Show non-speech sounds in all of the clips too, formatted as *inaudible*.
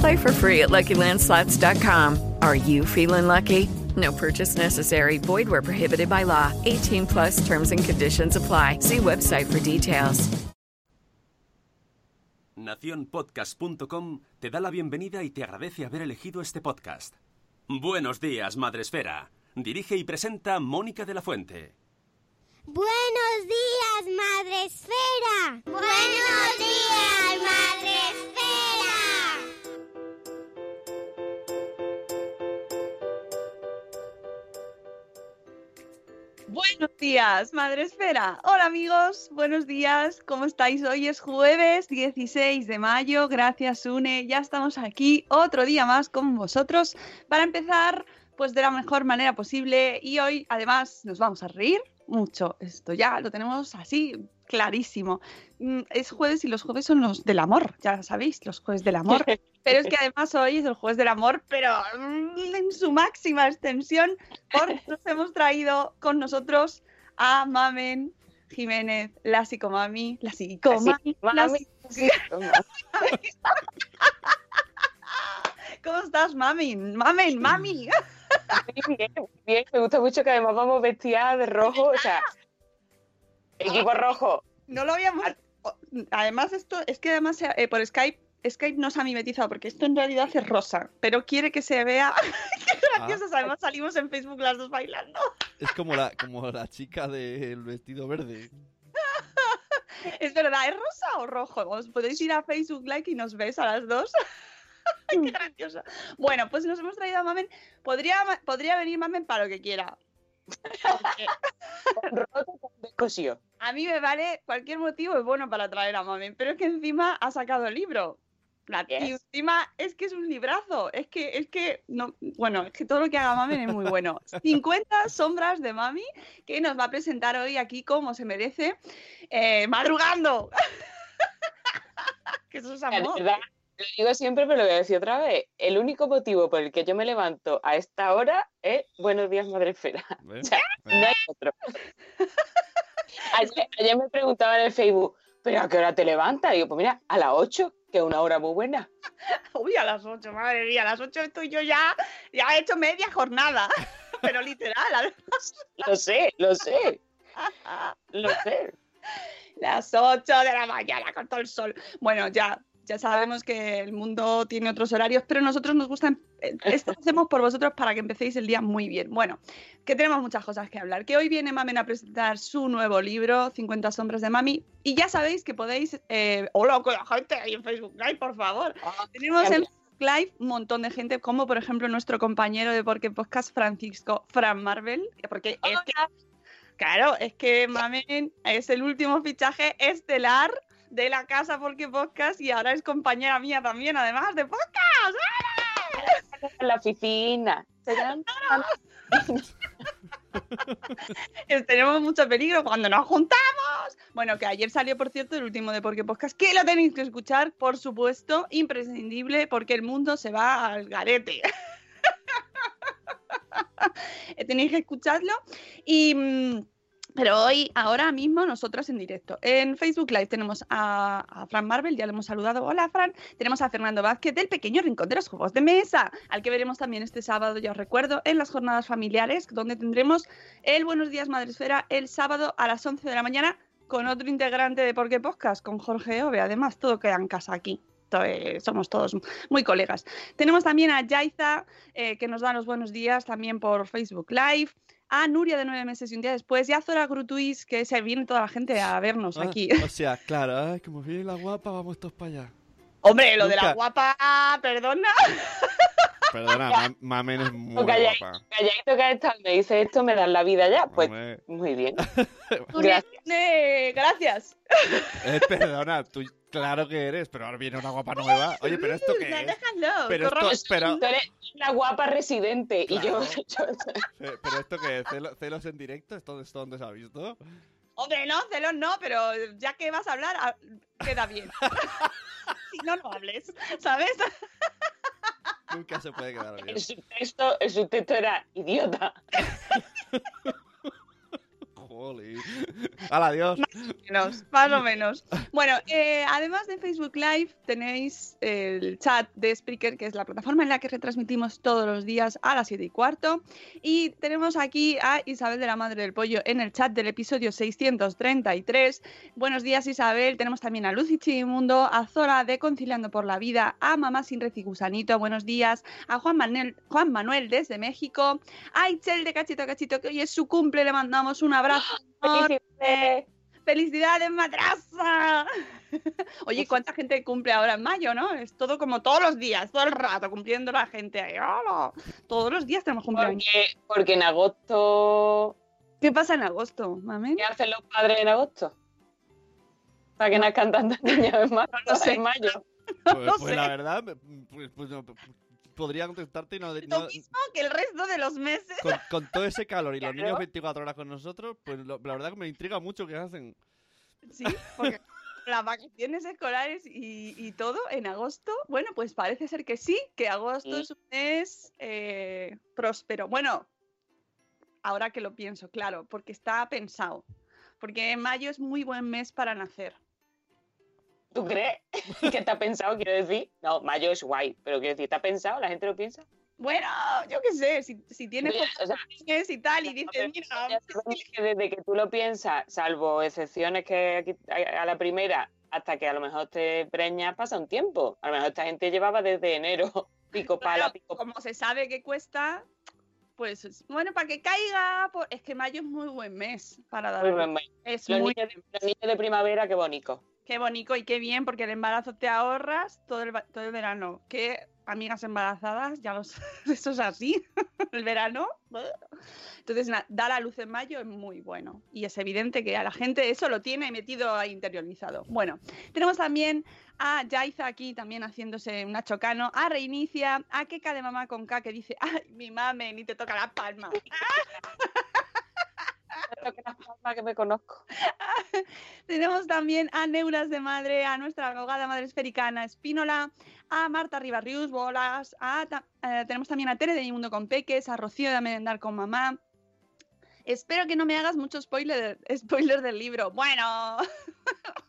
Play for free at LuckyLandSlots.com. Are you feeling lucky? No purchase necessary. Void where prohibited by law. 18 plus terms and conditions apply. See website for details. Naciónpodcast.com te da la bienvenida y te agradece haber elegido este podcast. Buenos días, Madresfera. Dirige y presenta Mónica de la Fuente. Buenos días, Madre Esfera. Buenos días, Madre Buenos días, Madre Esfera. Hola amigos, buenos días. ¿Cómo estáis? Hoy es jueves 16 de mayo. Gracias, Une. Ya estamos aquí otro día más con vosotros para empezar pues de la mejor manera posible y hoy además nos vamos a reír mucho. Esto ya lo tenemos así clarísimo. Mm, Es jueves y los jueves son los del amor, ya sabéis, los jueves del amor. *laughs* Pero es que además hoy es el jueves del amor, pero mm, en su máxima extensión, porque *laughs* nos hemos traído con nosotros a Mamen Jiménez, la psicomami, la psicomami, la *laughs* ¿Cómo estás, mami? Mamen, mami. bien, bien, me gusta mucho que además vamos vestidas de rojo, o sea, equipo rojo. No lo habíamos. Además, esto es que además eh, por Skype, Skype nos ha mimetizado porque esto en realidad es rosa, pero quiere que se vea. *laughs* Qué graciosos. Además, salimos en Facebook las dos bailando. Es como la, como la chica del vestido verde. *laughs* Es verdad, ¿es rosa o rojo? Os podéis ir a Facebook Like y nos ves a las dos. *laughs* Qué gracioso. Bueno, pues nos hemos traído a Mamen. Podría, podría venir Mamen para lo que quiera. A mí me vale cualquier motivo es bueno para traer a Mamen, pero es que encima ha sacado el libro. La- Y Yes. encima es que es un librazo. Es que, es que, no, bueno, es que todo lo que haga Mamen es muy bueno. *laughs* 50 sombras de Mami que nos va a presentar hoy aquí como se merece, eh, madrugando. *laughs* que eso es amor. verdad, lo digo siempre, pero lo voy a decir otra vez. El único motivo por el que yo me levanto a esta hora es Buenos días, Madre Esfera. ¿ves? *laughs* O sea, no hay otro. Ayer, ayer me preguntaban en el Facebook, ¿pero a qué hora te levantas? Y digo, pues mira, a las 8, que es una hora muy buena. *laughs* Uy, a las 8, madre mía, a las 8 estoy yo ya, ya he hecho media jornada. *laughs* Pero literal, además. *laughs* Lo sé, lo sé, lo sé. Las 8 de la mañana con todo el sol. Bueno, ya, ya sabemos que el mundo tiene otros horarios, pero nosotros nos gusta. em- eh, Esto lo hacemos por vosotros para que empecéis el día muy bien. Bueno, que tenemos muchas cosas que hablar. Que hoy viene Mamen a presentar su nuevo libro, 50 Sombras de Mami. Y ya sabéis que podéis. Eh, hola, con la gente ahí en Facebook Live, por favor. Tenemos en Facebook Live un montón de gente, como por ejemplo nuestro compañero de Porque Podcast, Francisco Fran Marvel. Porque es que Claro, es que Mamen es el último fichaje estelar de la casa Porque Podcast y ahora es compañera mía también, además de podcast. En la oficina. Serán- *laughs* Tenemos mucho peligro cuando nos juntamos. Bueno, que ayer salió, por cierto, el último de Porque Podcast, que lo tenéis que escuchar, por supuesto, imprescindible, porque el mundo se va al garete. *laughs* Tenéis que escucharlo. Y mm, Pero hoy, ahora mismo, nosotras en directo. En Facebook Live tenemos a, Fran Marvel, ya le hemos saludado. Hola, Fran. Tenemos a Fernando Vázquez del Pequeño Rincón de los Juegos de Mesa, al que veremos también este sábado, ya os recuerdo, en las jornadas familiares, donde tendremos el Buenos Días Madresfera el sábado a las 11 de la mañana con otro integrante de Por qué Podcast, con Jorge Ove. Además, todo queda en casa aquí. Entonces, somos todos muy colegas. Tenemos también a Yaiza, eh, que nos da los buenos días también por Facebook Live a Nuria de nueve meses y un día después, y a Zora Grutuis, que se viene toda la gente a vernos Ah, aquí. O sea, claro, ay, como viene la guapa, vamos todos para allá. Hombre, lo de la nunca- guapa, perdona. Perdona, ma- Mamen es muy O calladito, guapa. calladito que está, me dice esto, me dan la vida ya. Pues Hombre. muy bien. *laughs* Nuria, Gracias. eh, gracias. Eh, perdona, tú claro que eres, pero ahora viene una guapa nueva. Oye, pero esto qué es? Déjalo. Pero esto, pero, Tú eres la guapa residente y yo, *laughs* pero esto qué ¿Celos en directo? ¿Esto, esto dónde se ha visto? Hombre, no, celos no, pero ya que vas a hablar, a- queda bien. *laughs* si no, no hables, ¿sabes? Nunca se puede quedar bien. el subtexto, el subtexto era idiota. *laughs* Jolín. *laughs* Hala, adiós. menos, más o menos. Bueno, eh, además de Facebook Live, tenéis el chat de Spreaker, que es la plataforma en la que retransmitimos todos los días a las 7 y cuarto. Y tenemos aquí a Isabel de la Madre del Pollo en el chat del episodio 633. Buenos días, Isabel. Tenemos también a Lucy Chimundo, a Zora de Conciliando por la Vida, a Mamá Sin Gusanito. Buenos días. A Juan Manuel, Juan Manuel desde México. A Itzel de Cachito Cachito, que hoy es su cumple. Le mandamos un abrazo. Felicidades. ¡Felicidades, madraza! *laughs* Oye, ¿cuánta gente cumple ahora en mayo, no? Es todo como todos los días, todo el rato, cumpliendo la gente. ahí, ¡Hala! Todos los días tenemos cumpleaños. Porque, porque en agosto. ¿Qué pasa en agosto, mami? ¿Qué hacen los padres en agosto? Para que nazcan tantas niñas en mayo. *laughs* No sé. En mayo. Pues, *laughs* No pues sé. la verdad, me- pues, pues no, podría contestarte y no, Lo no- mismo que el resto de los meses. con, con todo ese calor y *laughs* los niños 24 horas con nosotros, pues lo- la verdad que me intriga mucho qué hacen. Sí, porque *laughs* las vacaciones escolares y, y todo en agosto, bueno, pues parece ser que sí, que agosto Sí. es un mes eh, próspero. Bueno, ahora que lo pienso, claro, porque está pensado. Porque mayo es muy buen mes para nacer. ¿Tú crees *laughs* que está pensado? Quiero decir. No, mayo es guay, pero quiero decir, ¿está pensado? ¿La gente lo piensa? Bueno, yo qué sé, si, si tienes o sea, y tal, y dices, mira, que desde que tú lo piensas, salvo excepciones que aquí- a la primera, hasta que a lo mejor te preñas, pasa un tiempo. A lo mejor esta gente llevaba desde enero *laughs* pico pala, Claro, pico como se sabe que cuesta, pues es- bueno, para que caiga, por- es que mayo es muy buen mes para dar. Muy luz. bien, Es Los muy niños, los niños de primavera, qué bonito. Qué bonito y qué bien, porque el embarazo te ahorras todo el, todo el verano. Que amigas embarazadas, ya los, *laughs* eso es así, *laughs* el verano. Entonces, na- dar a luz en mayo es muy bueno. Y es evidente que a la gente eso lo tiene metido ahí interiorizado. Bueno, tenemos también a Yaiza aquí también haciéndose un chocano, a Reinicia, a Keka de mamá con K que dice, ay, mi mame, ni te toca la palma. *laughs* Lo que me conozco. *laughs* Tenemos también a Neuras de Madre, a nuestra abogada madre esfericana Espínola, a Marta Ribarrius, Bolas, a eh, tenemos también a Tere de Mi Mundo con Peques, a Rocío de Merendar con Mamá. Espero que no me hagas mucho spoiler, *laughs* spoiler del libro. Bueno, *laughs*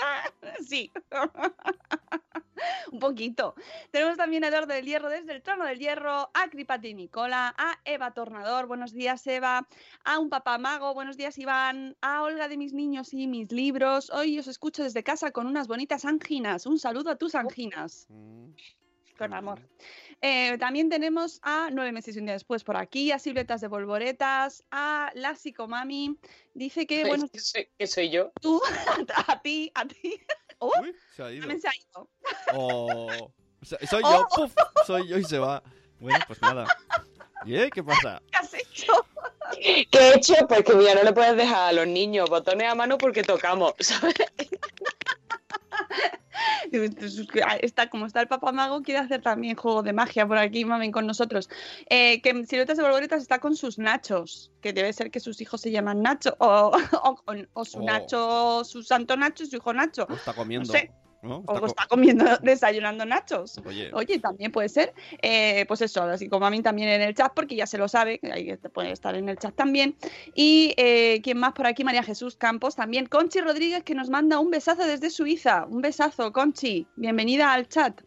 *laughs* sí, *laughs* un poquito. Tenemos también a Eduardo del Hierro desde el Trono del Hierro, a Cripati Nicola, a Eva Tornador, buenos días Eva, a un papá mago, buenos días Iván, a Olga de mis niños y mis libros. Hoy os escucho desde casa con unas bonitas anginas. Un saludo a tus anginas, Mm. Con amor. Eh, también tenemos a nueve meses y un día después por aquí, a Silvetas de Volvoretas, a la psicomami. Dice que, bueno, que, soy, yo. tú, *laughs* a ti, a ti, *laughs* oh, Uy, se ha ido. también se ha ido. Oh. Soy *laughs* Oh. yo, puf, soy yo y se va. Bueno, pues nada. ¿Y eh? qué pasa? ¿Qué has hecho? ¿Qué he hecho? Pues que mira, no le puedes dejar a los niños botones a mano porque tocamos, ¿sabes? *laughs* Está, como está el papamago, quiere hacer también juego de magia por aquí, mamen con nosotros. Eh, que Siluetas de Volvoretas está con sus nachos, que debe ser que sus hijos se llaman Nacho, o, *laughs* o, o- o su Oh. Nacho, su santo Nacho y su hijo Nacho. Lo está comiendo. sé. ¿No? O Está comiendo, *laughs* desayunando nachos. Oye, Oye, también puede ser. Eh, pues eso, así como a mí también en el chat, porque ya se lo sabe, ahí puede estar en el chat también. Y eh, quién más por aquí, María Jesús Campos también. Conchi Rodríguez que nos manda un besazo desde Suiza. Un besazo, Conchi. Bienvenida al chat.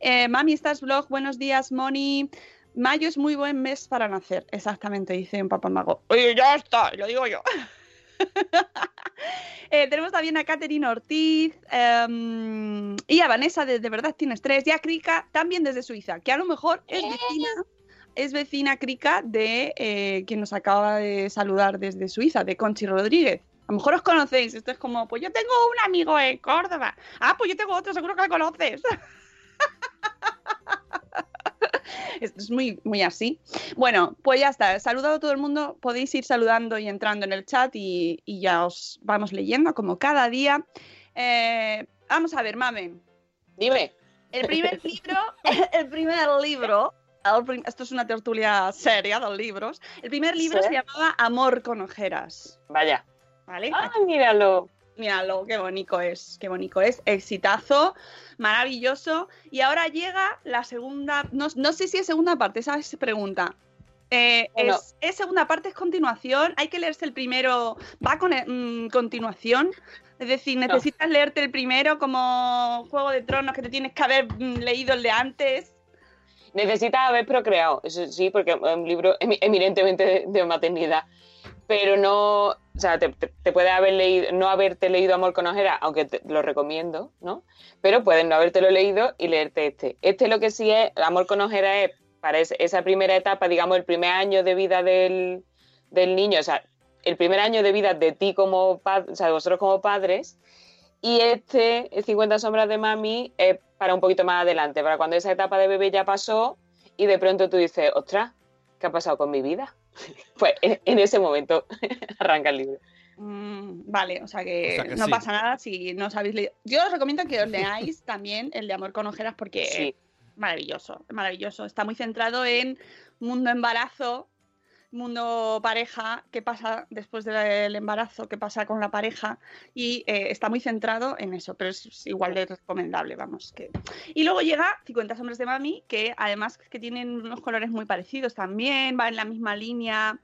Eh, Mami, estás blog. Buenos días, Moni. Mayo es muy buen mes para nacer. Exactamente, dice un papá mago. Oye, ya está, lo digo yo. *laughs* *laughs* Eh, tenemos también a Catherine Ortiz em, y a Vanessa de De Verdad Tienes Tres y a Krika también desde Suiza, que a lo mejor es vecina, es vecina Krika de eh, quien nos acaba de saludar desde Suiza, de Conchi Rodríguez. A lo mejor os conocéis, esto es como, pues yo tengo un amigo en Córdoba. Ah, pues yo tengo otro, seguro que lo conoces. *laughs* *laughs* Esto es muy, muy así. Bueno, pues ya está. He saludado a todo el mundo. Podéis ir saludando y entrando en el chat y, y ya os vamos leyendo como cada día. Eh, vamos a ver, mamen. Dime. El primer *laughs* libro, *laughs* el primer libro, el prim- esto es una tertulia seria de libros. El primer libro Sí. se llamaba Amor con ojeras. Vaya. ¿Vale? Ah, míralo. Míralo, qué bonito es, qué bonito es. Exitazo, maravilloso. Y ahora llega la segunda, no, no sé si es segunda parte, esa es pregunta. Eh, Bueno. es, es segunda parte, es continuación. Hay que leerse el primero, va con mm, continuación. Es decir, necesitas leerte el primero como Juego de Tronos, que te tienes que haber mm, leído el de antes. Necesitas haber procreado, eso sí, porque es un libro emi- eminentemente de, de maternidad. Pero no, o sea, te, te, puede haber leído, no haberte leído Amor con ojera, aunque te lo recomiendo, ¿no? Pero puedes no habértelo leído y leerte este. Este lo que sí es, Amor con ojera es para es- esa primera etapa, digamos, el primer año de vida del, del niño, o sea, el primer año de vida de ti como padre, o sea, de vosotros como padres. Y este, el 50 sombras de mami, es para un poquito más adelante, para cuando esa etapa de bebé ya pasó y de pronto tú dices, ostras, ¿qué ha pasado con mi vida? *laughs* Pues en, en ese momento *laughs* arranca el libro. Mm, vale, o sea que, O sea que no sí. pasa nada si no os habéis leído. Yo os recomiendo que os leáis *laughs* también el de Amor con ojeras porque Sí. maravilloso, maravilloso. Está muy centrado en mundo embarazo, mundo pareja, qué pasa después del embarazo, qué pasa con la pareja y eh, está muy centrado en eso, pero es, igual de recomendable, vamos. Que... Y luego llega 50 sombras de mami, que además que tienen unos colores muy parecidos también, va en la misma línea,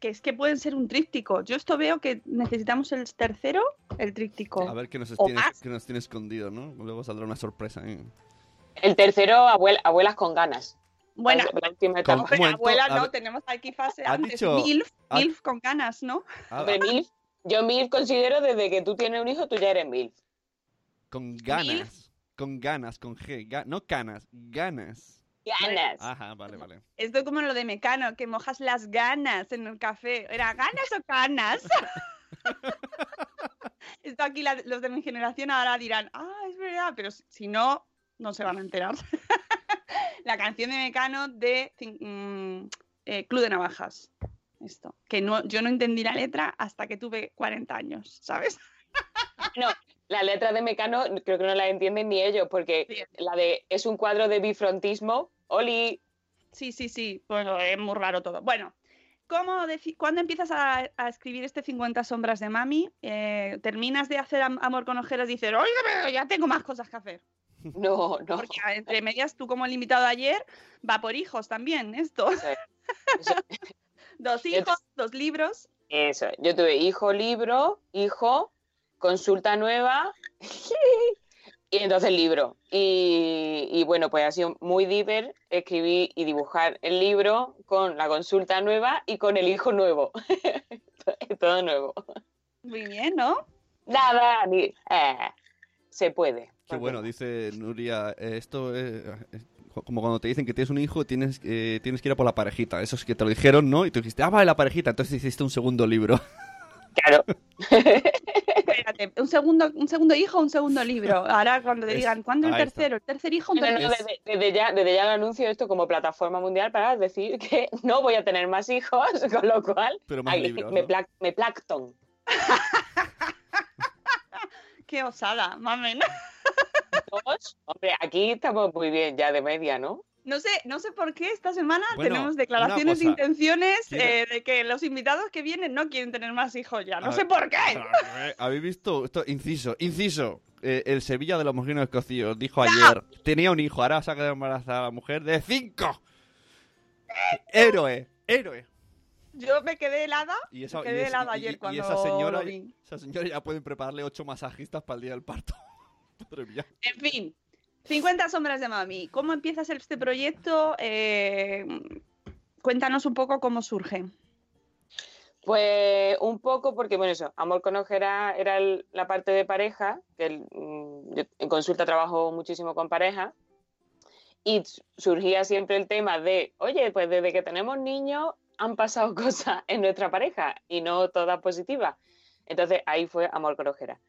que es que pueden ser un tríptico. Yo esto veo que necesitamos el tercero, el tríptico. a ver qué nos, tiene, más. qué nos tiene escondido, ¿no? Luego saldrá una sorpresa. ¿eh? El tercero, abuel- abuelas con ganas. Bueno, La- última Con- etapa. Hombre, momento, abuela, no, ver, tenemos aquí fase ¿has antes. dicho- MILF, MILF con ganas, ¿no? *laughs* Ah, Hombre, MILF, yo MILF considero desde que tú tienes un hijo, tú ya eres MILF. con ganas. Con ganas, con G. ga- no canas, ganas. Ganas. Ajá, vale, vale. Esto es como lo de Mecano, que mojas las ganas en el café. ¿Era ganas o canas? *laughs* Esto aquí la- los de mi generación ahora dirán, ah, es verdad, pero si- si no, no se van a enterar. *laughs* la canción de Mecano de mm, eh, Club de Navajas. Esto, que no, yo no entendí la letra hasta que tuve 40 años, ¿sabes? *laughs* No, la letra de Mecano creo que no la entienden ni ellos, porque la de es un cuadro de bifrontismo. Oli, Sí, sí, sí. Bueno, es muy raro todo. Bueno, ¿cómo ¿cuándo empiezas a, a escribir este 50 sombras de mami? Eh, ¿Terminas de hacer am- amor con ojeras y dices, oye, pero ya tengo más cosas que hacer? *laughs* no, no. Porque entre medias, tú como el invitado de ayer, va por hijos también, esto. *laughs* Dos hijos, dos libros. eso. Yo tuve hijo, libro, hijo, consulta nueva *laughs* y entonces libro. Y, y bueno, pues ha sido muy diver escribir y dibujar el libro con la consulta nueva y con el hijo nuevo. Todo nuevo. Muy bien, ¿no? Nada, ni, eh, se puede. Qué bueno, dice Nuria. eh, esto es eh, como cuando te dicen que tienes un hijo, tienes, eh, tienes que ir a por la parejita. Eso es que te lo dijeron, ¿no? Y tú dijiste, ah, vale, la parejita. Entonces hiciste un segundo libro. *laughs* Claro. *laughs* Espérate, un segundo, un segundo hijo, un segundo libro. Ahora cuando te digan, ¿cuándo el ahí está. tercero? El tercer hijo, un No, no, tercer no, desde, desde ya, desde ya lo anuncio esto como plataforma mundial para decir que *laughs* no voy a tener más hijos, con lo cual Pero más ahí, libros, me, ¿no? plac- me placton. Qué osada, mamen. Dos. Hombre, aquí estamos muy bien ya de media, ¿no? No sé, no sé por qué esta semana Bueno, tenemos declaraciones de intenciones eh, de que los invitados que vienen no quieren tener más hijos ya. No A sé ver. por qué. ¿Habéis visto? Esto, inciso, inciso. eh, el Sevilla de los Mojinos Escocíos dijo ayer, tenía un hijo, ahora se ha quedado embarazada la mujer de cinco. Héroe, héroe. Yo me quedé helada. Y esa, me quedé y es- helada y- ayer y cuando esa señora, lo vi. esa señora ya pueden prepararle ocho masajistas para el día del parto. *laughs* Madre mía. En fin, 50 sombras de mami. ¿Cómo empiezas este proyecto? Eh, cuéntanos un poco cómo surge. Pues un poco porque, bueno, eso, Amor con Ojera era el- la parte de pareja, que el- mm, yo en consulta trabajo muchísimo con pareja, y surgía siempre el tema de, oye, pues desde que tenemos niños han pasado *laughs* cosas en nuestra pareja y no todas positivas. Entonces ahí fue Amor con Ojera.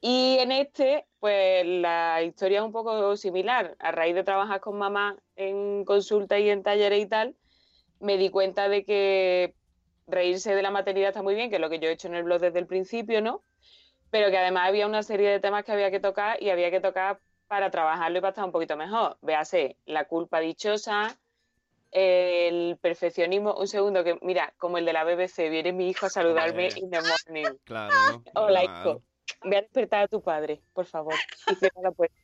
Y en este, pues la historia es un poco similar. A raíz de trabajar con mamá en consulta y en talleres y tal, me di cuenta de que reírse de la maternidad está muy bien, que es lo que yo he hecho en el blog desde el principio, ¿no? Pero que además había una serie de temas que había que tocar y había que tocar para trabajarlo y para estar un poquito mejor. Véase, la culpa dichosa, el perfeccionismo. Un segundo, que mira, como el de la BBC, viene mi hijo a saludarme Eh. in the morning. Claro. *laughs* Hola, hijo. Ve a despertar a tu padre, por favor. Y cierra la puerta.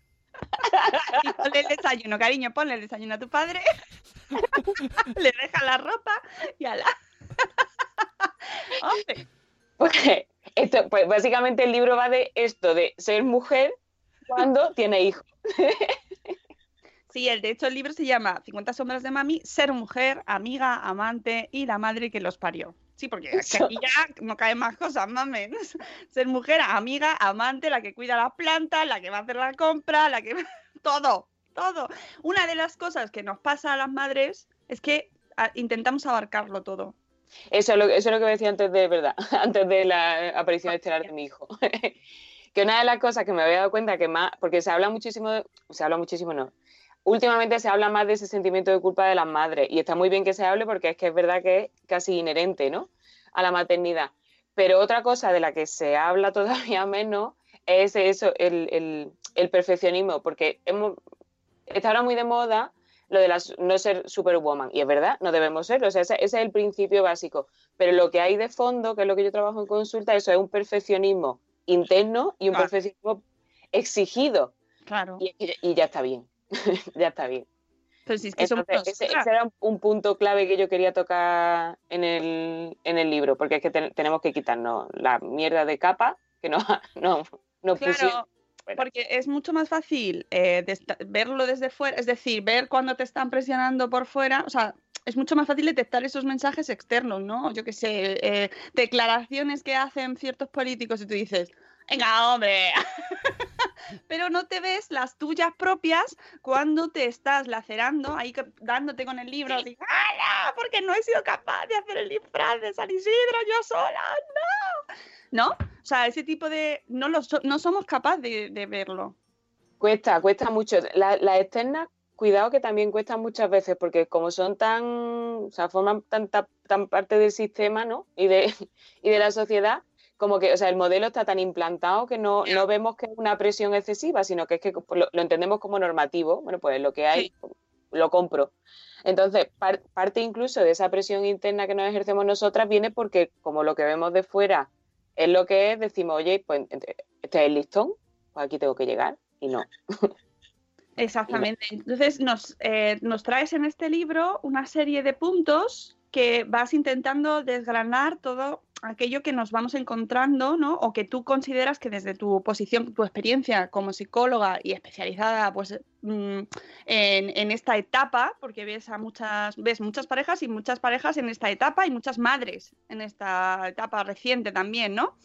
Y *laughs* ponle el desayuno, cariño, ponle el desayuno a tu padre. *laughs* Le deja la ropa y ala. Hombre, Pues, esto, pues básicamente el libro va de esto, de ser mujer cuando tiene hijos. Sí, el, de hecho el libro se llama 50 sombras de mami, ser mujer, amiga, amante y la madre que los parió. Sí, porque aquí ya no caen más cosas, mames. *laughs* Ser mujer, amiga, amante, la que cuida las plantas, la que va a hacer la compra, la que... *laughs* todo, todo. Una de las cosas que nos pasa a las madres es que ah, intentamos abarcarlo todo. Eso es, lo, eso es lo que decía antes de verdad, *laughs* antes de la aparición estelar de mi hijo. que una de las cosas que me había dado cuenta que más, porque se habla muchísimo, de- se habla muchísimo, no. Últimamente se habla más de ese sentimiento de culpa de las madres y está muy bien que se hable porque es que es verdad que es casi inherente, ¿no? A la maternidad. Pero otra cosa de la que se habla *laughs* todavía menos es eso, el, el- el perfeccionismo, porque hemos, está ahora muy de moda lo de las, no ser superwoman. Y es verdad, no debemos serlo. O sea, ese, ese es el principio básico. Pero lo que hay de fondo, que es lo que yo trabajo en consulta, eso es un perfeccionismo interno y un Claro. perfeccionismo exigido. Claro. Y, y- y ya está bien. *laughs* ya está bien. Pero si es que Entonces, ese, ese era un, un punto clave que yo quería tocar en el, en el libro, porque es que ten- tenemos que quitarnos la mierda de capa que no, *laughs* no, no pusieron. Claro, fuera. porque es mucho más fácil eh, de verlo desde fuera, es decir, ver cuando te están presionando por fuera, o sea, es mucho más fácil detectar esos mensajes externos, ¿no? Yo qué sé, eh, declaraciones que hacen ciertos políticos y tú dices, venga, hombre, *laughs* pero no te ves las tuyas propias cuando te estás lacerando, ahí dándote con el libro, ¡Hala! Porque no he sido capaz de hacer el disfraz de San Isidro yo sola, no. ¿No? O sea, ese tipo de... No, lo so- no somos capaces de, verlo. Cuesta, cuesta mucho. La- Las externas, cuidado que también cuestan muchas veces, porque como son tan, o sea, forman tanta, tan parte del sistema, ¿no? Y de, *laughs* y de la sociedad, como que, o sea, el modelo está tan implantado que no, no vemos que es una presión excesiva, sino que es que lo, lo entendemos como normativo. Bueno, pues lo que hay, lo compro. Entonces, par- parte incluso de esa presión interna que nos ejercemos nosotras viene porque como lo que vemos de fuera es lo que es, decimos, oye, pues este es el listón, pues aquí tengo que llegar, y no. *laughs* Exactamente. Entonces nos, eh, nos traes en este libro una serie de puntos que vas intentando desgranar todo aquello que nos vamos encontrando, ¿no? O que tú consideras que desde tu posición, tu experiencia como psicóloga y especializada, pues mm, en, en esta etapa, porque ves a muchas, ves muchas parejas y muchas parejas en esta etapa y muchas madres en esta etapa reciente también, ¿no?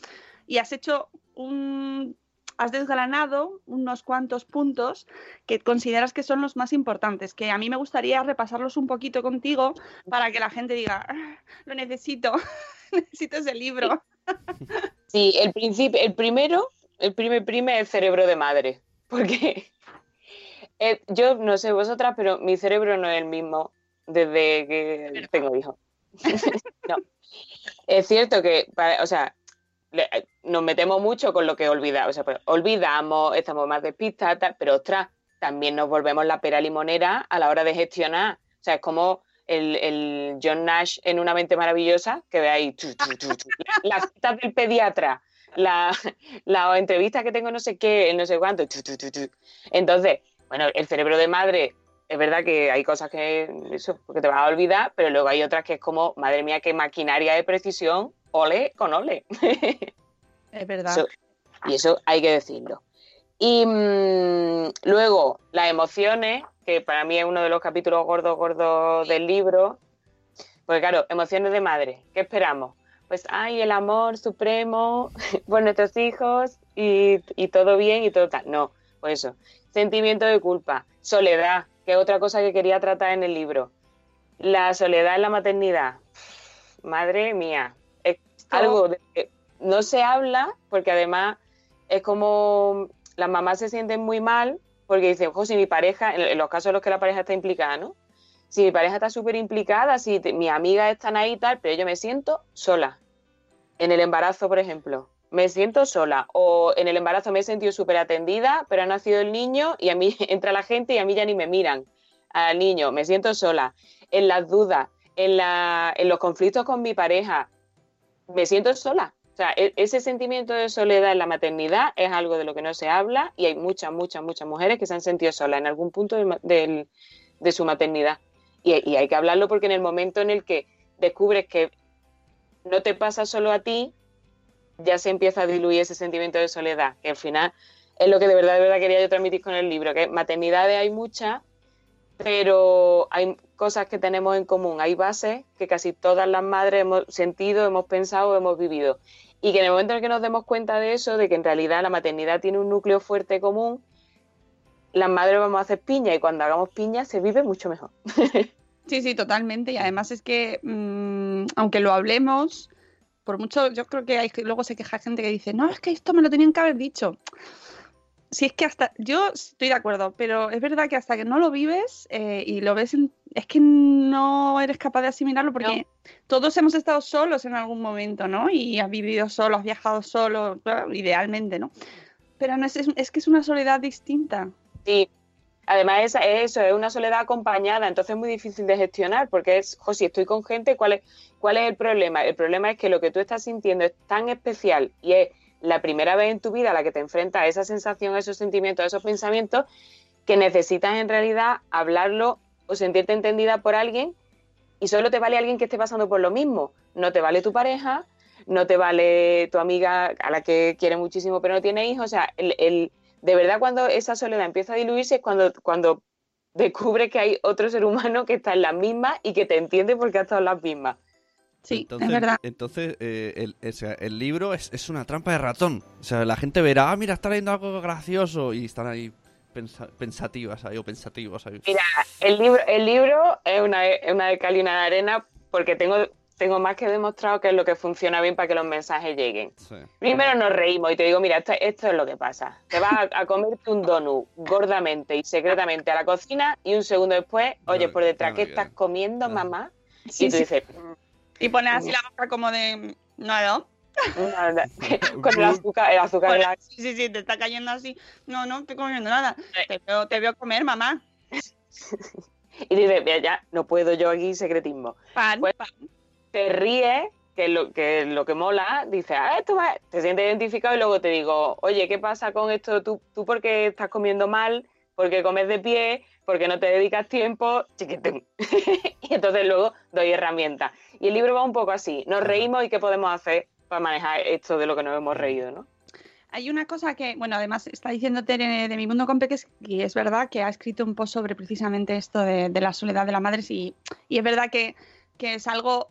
Y has hecho un has desgranado unos cuantos puntos que consideras que son los más importantes, que a mí me gustaría repasarlos un poquito contigo para que la gente diga, "Ah, lo necesito, *laughs* necesito ese libro. *laughs* Sí, el principio, el primero, el primer prime es el cerebro de madre, porque *laughs* eh, yo no sé vosotras, pero mi cerebro no es el mismo desde que tengo hijos. no. Es cierto que, pa- o sea, le- nos metemos mucho con lo que olvidamos, o sea, pues, olvidamos, estamos más despistadas, tal, pero ostras, también nos volvemos la pera limonera a la hora de gestionar. O sea, es como el, el John Nash en Una mente maravillosa, que veáis tu, tu, las citas del pediatra, la, la entrevista que tengo no sé qué, no sé cuánto. Entonces, bueno, el cerebro de madre, es verdad que hay cosas que eso, que te vas a olvidar, pero luego hay otras que es como, madre mía, qué maquinaria de precisión, ole con ole. *laughs* Es verdad. Eso- y eso hay que decirlo. Y mm, luego, las emociones, que para mí es uno de los capítulos gordos, gordos del libro. Porque claro, emociones de madre, ¿qué esperamos? Pues, ay, el amor supremo *laughs* por nuestros hijos y, y todo bien y todo tal. No, pues eso. Sentimiento de culpa, soledad, que es otra cosa que quería tratar en el libro. La soledad en la maternidad. Madre mía, algo de que no se habla porque además es como las mamás se sienten muy mal porque dicen, ojo, si mi pareja, en, los casos en los que la pareja está implicada, ¿no? Si mi pareja está súper implicada, si te- mis amigas están ahí y tal, pero yo me siento sola. En el embarazo, por ejemplo, me siento sola. O en el embarazo me he sentido súper atendida, pero ha nacido el niño y a mí *laughs* entra la gente y a mí ya ni me miran al niño, me siento sola. En las dudas, en, la, en los conflictos con mi pareja, me siento sola. O sea, e- ese sentimiento de soledad en la maternidad es algo de lo que no se habla y hay muchas, muchas, muchas mujeres que se han sentido solas en algún punto del- de su maternidad. Y, y hay que hablarlo porque en el momento en el que descubres que no te pasa solo a ti, ya se empieza a diluir ese sentimiento de soledad, que al final es lo que de verdad, de verdad quería yo transmitir con el libro, que maternidades hay muchas, pero hay cosas que tenemos en común, hay bases que casi todas las madres hemos sentido, hemos pensado, hemos vivido. Y que en el momento en el que nos demos cuenta de eso, de que en realidad la maternidad tiene un núcleo fuerte común, las madres vamos a hacer piña y cuando hagamos piña se vive mucho mejor. *laughs* Sí, sí, totalmente. Y además es que, mm, aunque lo hablemos, por mucho, yo creo que hay luego se queja gente que dice, no, es que esto me lo tenían que haber dicho. Si es que hasta, yo estoy de acuerdo, pero es verdad que hasta que no lo vives eh, y lo ves, en- es que no eres capaz de asimilarlo porque todos hemos estado solos en algún momento, ¿no? Y has vivido solo, has viajado solo, claro, idealmente, ¿no? Pero no es, es, es que es una soledad distinta. Sí, además es, es eso, es una soledad acompañada, entonces es muy difícil de gestionar porque es, jo, si estoy con gente, ¿cuál es, ¿cuál es el problema? El problema es que lo que tú estás sintiendo es tan especial y es la primera vez en tu vida a la que te enfrentas a esa sensación, a esos sentimientos, a esos pensamientos, que necesitas en realidad hablarlo o sentirte entendida por alguien y solo te vale alguien que esté pasando por lo mismo. No te vale tu pareja, no te vale tu amiga a la que quiere muchísimo pero no tiene hijos. O sea, el, el- de verdad cuando esa soledad empieza a diluirse es cuando, cuando descubre que hay otro ser humano que está en las mismas y que te entiende porque ha estado en las mismas. Sí, entonces, es verdad. Entonces, eh, el, o sea, el libro es, es una trampa de ratón. O sea, la gente verá, ah, mira, está leyendo algo gracioso y están ahí pensa- pensativas ahí, o pensativos ahí. Mira, el libro, el libro es una, es una de cal y una de arena porque tengo, tengo más que demostrado que es lo que funciona bien para que los mensajes lleguen. Sí. Primero nos reímos y te digo, mira, esto, esto es lo que pasa. Te vas a, a comerte un donut gordamente y secretamente a la cocina y un segundo después, oye, No, por detrás, no ¿qué estás comiendo, No. mamá? Sí, y tú sí. dices, "Mm, Y pones así la boca como de, no, no. No, no". *laughs* con el azúcar, el azúcar en la- Sí, sí, sí, te está cayendo así. No, no estoy comiendo nada. Te veo, te veo comer, mamá. *laughs* Y mira, ya, no puedo yo aquí secretismo. Pan, Pues- pan. te ríes, que es lo que, lo que mola, dices, ah, esto va, te sientes identificado y luego te digo, oye, ¿qué pasa con esto? ¿Tú, tú por qué estás comiendo mal? ¿Por qué comes de pie? ¿Por qué no te dedicas tiempo? Chiquitín. *laughs* y entonces luego doy herramientas. Y el libro va un poco así, nos reímos y qué podemos hacer para manejar esto de lo que nos hemos reído, ¿no? Hay una cosa que, bueno, además está diciendo Tere de Mi Mundo con Peques, y es verdad que ha escrito un post sobre precisamente esto de, de la soledad de las madres, y, y es verdad que, que es algo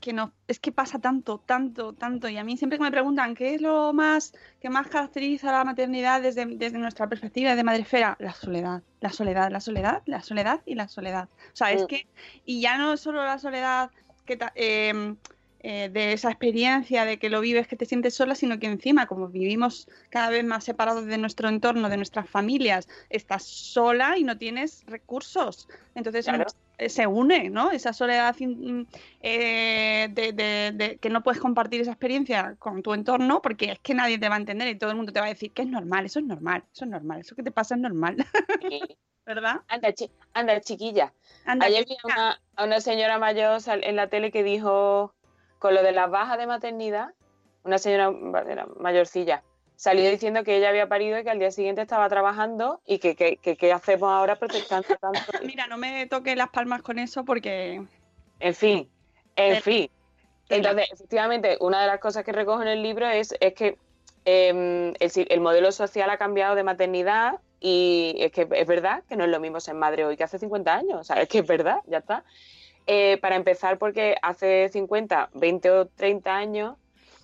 que no, es que pasa tanto, tanto, tanto, y a mí siempre que me preguntan qué es lo más que más caracteriza la maternidad desde, desde nuestra perspectiva de madrefera, la soledad, la soledad, la soledad, la soledad y la soledad. O sea, es Mm. que, y ya no solo la soledad que em, eh, de esa experiencia de que lo vives, que te sientes sola, sino que encima, como vivimos cada vez más separados de nuestro entorno, de nuestras familias, estás sola y no tienes recursos. Entonces Claro. eh, se une, ¿no? Esa soledad mm, eh, de, de- de que no puedes compartir esa experiencia con tu entorno porque es que nadie te va a entender y todo el mundo te va a decir que es normal, eso es normal, eso es normal, eso que te pasa es normal, *laughs* ¿verdad? anda, chi- anda, chiquilla. Anda, Ayer vi a una, a una señora mayor en la tele que dijo, con lo de las bajas de maternidad, una señora mayorcilla, salió diciendo que ella había parido y que al día siguiente estaba trabajando y que qué hacemos ahora protestando tanto. *laughs* Mira, no me toque las palmas con eso porque... En fin, en fin. Entonces, efectivamente, una de las cosas que recojo en el libro es, es que em, el, modelo social ha cambiado de maternidad y es que es verdad que no es lo mismo ser madre hoy que hace 50 años. O sea, es que es verdad, ya está. Eh, para empezar, porque hace 50, 20 o 30 años,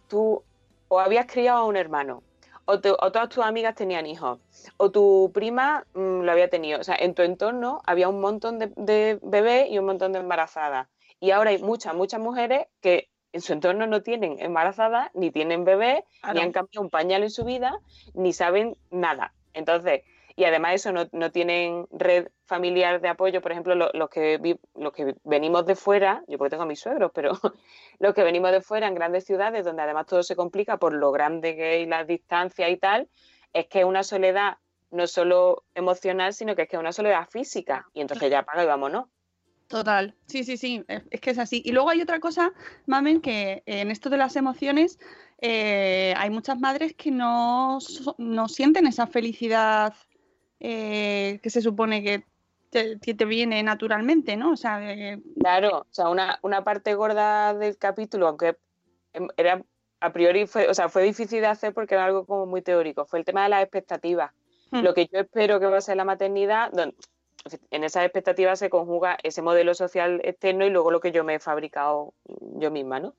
tú o habías criado a un hermano, o, todas tus amigas tenían hijos, o tu prima mm, lo había tenido. O sea, en tu entorno había un montón de, de bebés y un montón de embarazadas. Y ahora hay muchas, muchas mujeres que en su entorno no tienen embarazadas, ni tienen bebés, ni han cambiado un pañal en su vida, ni saben nada. Entonces, y además eso no, no tienen red familiar de apoyo, por ejemplo, los, que los que venimos de fuera, yo porque tengo a mis suegros, pero *laughs* los que venimos de fuera en grandes ciudades, donde además todo se complica por lo grande que es la distancia y tal, es que es una soledad no solo emocional, sino que es que es una soledad física. Y entonces ya paga y vámonos. Total, sí, sí, sí, es que es así. Y luego hay otra cosa, Mamen, que en esto de las emociones eh, hay muchas madres que no, no sienten esa felicidad eh, que se supone que te, viene naturalmente, ¿no? O sea, Claro, o sea, una, una, parte gorda del capítulo, aunque em, era a priori, fue, o sea, fue difícil de hacer porque era algo como muy teórico, fue el tema de las expectativas. Hmm. Lo que yo espero que va a ser la maternidad, en esas expectativas se conjuga ese modelo social externo y luego lo que yo me he fabricado yo misma, ¿no?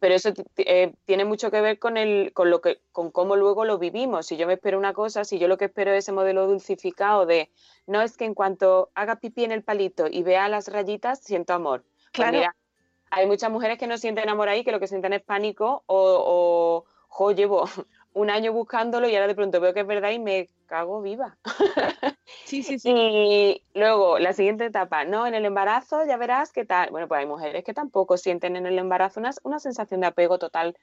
Pero eso eh, tiene mucho que ver con, el, con, lo que, con cómo luego lo vivimos. Si yo me espero una cosa, si yo lo que espero es ese modelo dulcificado de, no es que en cuanto haga pipí en el palito y vea las rayitas, siento amor. Pues claro. hay muchas mujeres que no sienten amor ahí, que lo que sienten es pánico o, o jo, llevo un año buscándolo y ahora de pronto veo que es verdad y me cago viva. *laughs* Sí, sí, sí. Y luego, la siguiente etapa, no, en el embarazo ya verás qué tal. Bueno, pues hay mujeres que tampoco sienten en el embarazo una, una sensación de apego total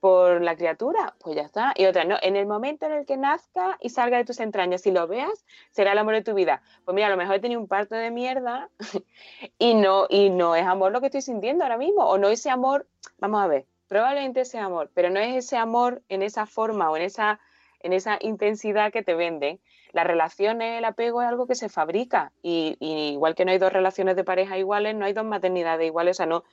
por la criatura, pues ya está. Y otra, no, en el momento en el que nazca y salga de tus entrañas y lo veas, será el amor de tu vida. Pues mira, a lo mejor he tenido un parto de mierda *laughs* y no, y no es amor lo que estoy sintiendo ahora mismo, o no ese amor, vamos a ver, probablemente ese amor, pero no es ese amor en esa forma o en esa, en esa intensidad que te venden. Las relaciones, el apego es algo que se fabrica y, igual que no hay dos relaciones de pareja iguales, no hay dos maternidades iguales, o sea, no,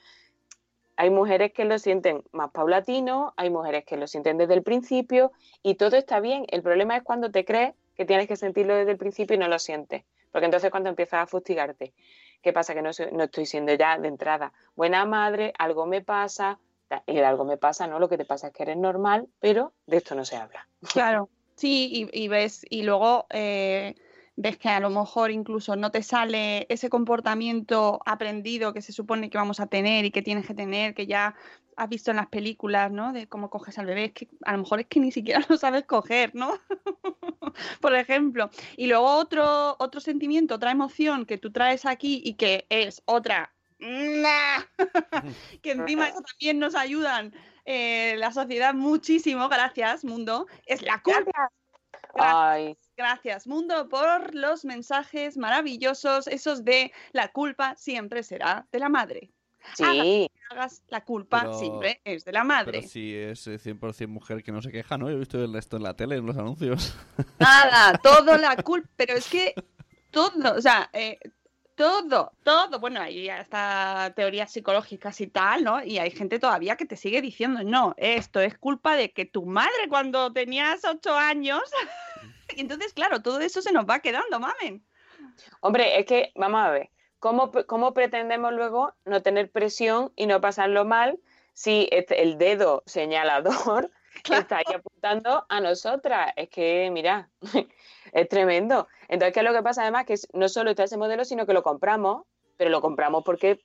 hay mujeres que lo sienten más paulatino, hay mujeres que lo sienten desde el principio y todo está bien. El problema es cuando te crees que tienes que sentirlo desde el principio y no lo sientes. Porque entonces cuando empiezas a fustigarte, ¿qué pasa? Que no, no estoy siendo ya de entrada buena madre, algo me pasa, y algo me pasa, ¿no? Lo que te pasa es que eres normal, pero de esto no se habla. Claro, *laughs* sí, y, ves, y luego eh, ves que a lo mejor incluso no te sale ese comportamiento aprendido que se supone que vamos a tener y que tienes que tener, que ya has visto en las películas, ¿no? De cómo coges al bebé, es que a lo mejor es que ni siquiera lo sabes coger, ¿no? *laughs* Por ejemplo. Y luego otro, otro sentimiento, otra emoción que tú traes aquí y que es otra *laughs* que encima eso también nos ayudan eh, la sociedad muchísimo, gracias mundo, es la culpa. Gracias, gracias, mundo por los mensajes maravillosos, esos de la culpa siempre será de la madre. Sí. Hagas, la culpa siempre es de la madre. Pero si es 100% eh, mujer que no se queja, ¿no? Yo he visto el resto en la tele, en los anuncios. Nada, todo la *laughs* culpa, pero es que todo, o sea, eh, todo, todo. Bueno, hay hasta teorías psicológicas y tal, ¿no? Y hay gente todavía que te sigue diciendo, no, esto es culpa de que tu madre cuando tenías ocho años. *laughs* y entonces, claro, todo eso se nos va quedando, mamen. Hombre, es que, vamos a ver, ¿cómo, cómo pretendemos luego no tener presión y no pasarlo mal si el dedo señalador *laughs* está ahí apuntando a nosotras? Es que, mira, es tremendo. Entonces, ¿qué es lo que pasa además? Que no solo está ese modelo, sino que lo compramos, pero lo compramos porque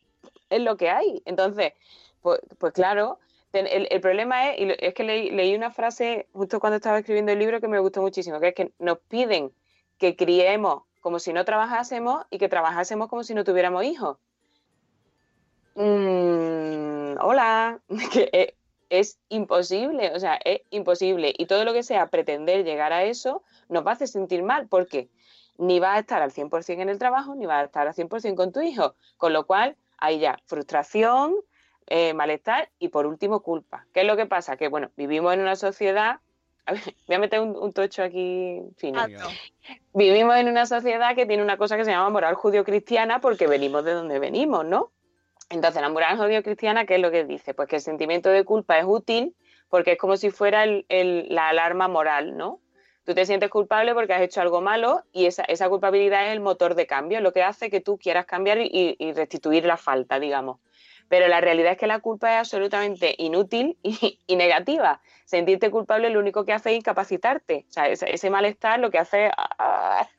es lo que hay. Entonces, pues, pues claro, el, problema es, y es que leí, una frase justo cuando estaba escribiendo el libro que me gustó muchísimo, que es que nos piden que criemos como si no trabajásemos y que trabajásemos como si no tuviéramos hijos. Mm, hola, *laughs* que es imposible, o sea, es imposible. Y todo lo que sea pretender llegar a eso nos va a hacer sentir mal, porque ni vas a estar al 100% en el trabajo, ni vas a estar al 100% con tu hijo. Con lo cual, hay ya frustración, eh, malestar y por último culpa. ¿Qué es lo que pasa? Que bueno, vivimos en una sociedad, a ver, voy a meter un, un tocho aquí fino. Vivimos en una sociedad que tiene una cosa que se llama moral judío-cristiana porque venimos de donde venimos, ¿no? Entonces, la moral judío-cristiana, ¿qué es lo que dice? Pues que el sentimiento de culpa es útil porque es como si fuera el- la alarma moral, ¿no? Tú te sientes culpable porque has hecho algo malo y esa, esa culpabilidad es el motor de cambio, lo que hace que tú quieras cambiar y, restituir la falta, digamos. Pero la realidad es que la culpa es absolutamente inútil *laughs* y, negativa. Sentirte culpable lo único que hace es incapacitarte. O sea, ese, malestar lo que hace es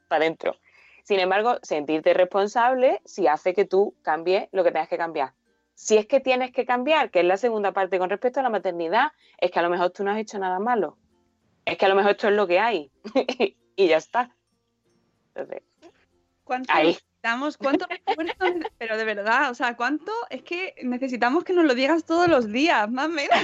para adentro. Sin embargo, sentirte responsable sí hace que tú cambies lo que tengas que cambiar. Si es que tienes que cambiar, que es la segunda parte con respecto a la maternidad, es que a lo mejor tú no has hecho nada malo. Es que a lo mejor esto es lo que hay. *laughs* y ya está. Entonces, ¿Cuánto Ahí. necesitamos? ¿Cuánto Pero de verdad, o sea, ¿cuánto? Es que necesitamos que nos lo digas todos los días, más o menos.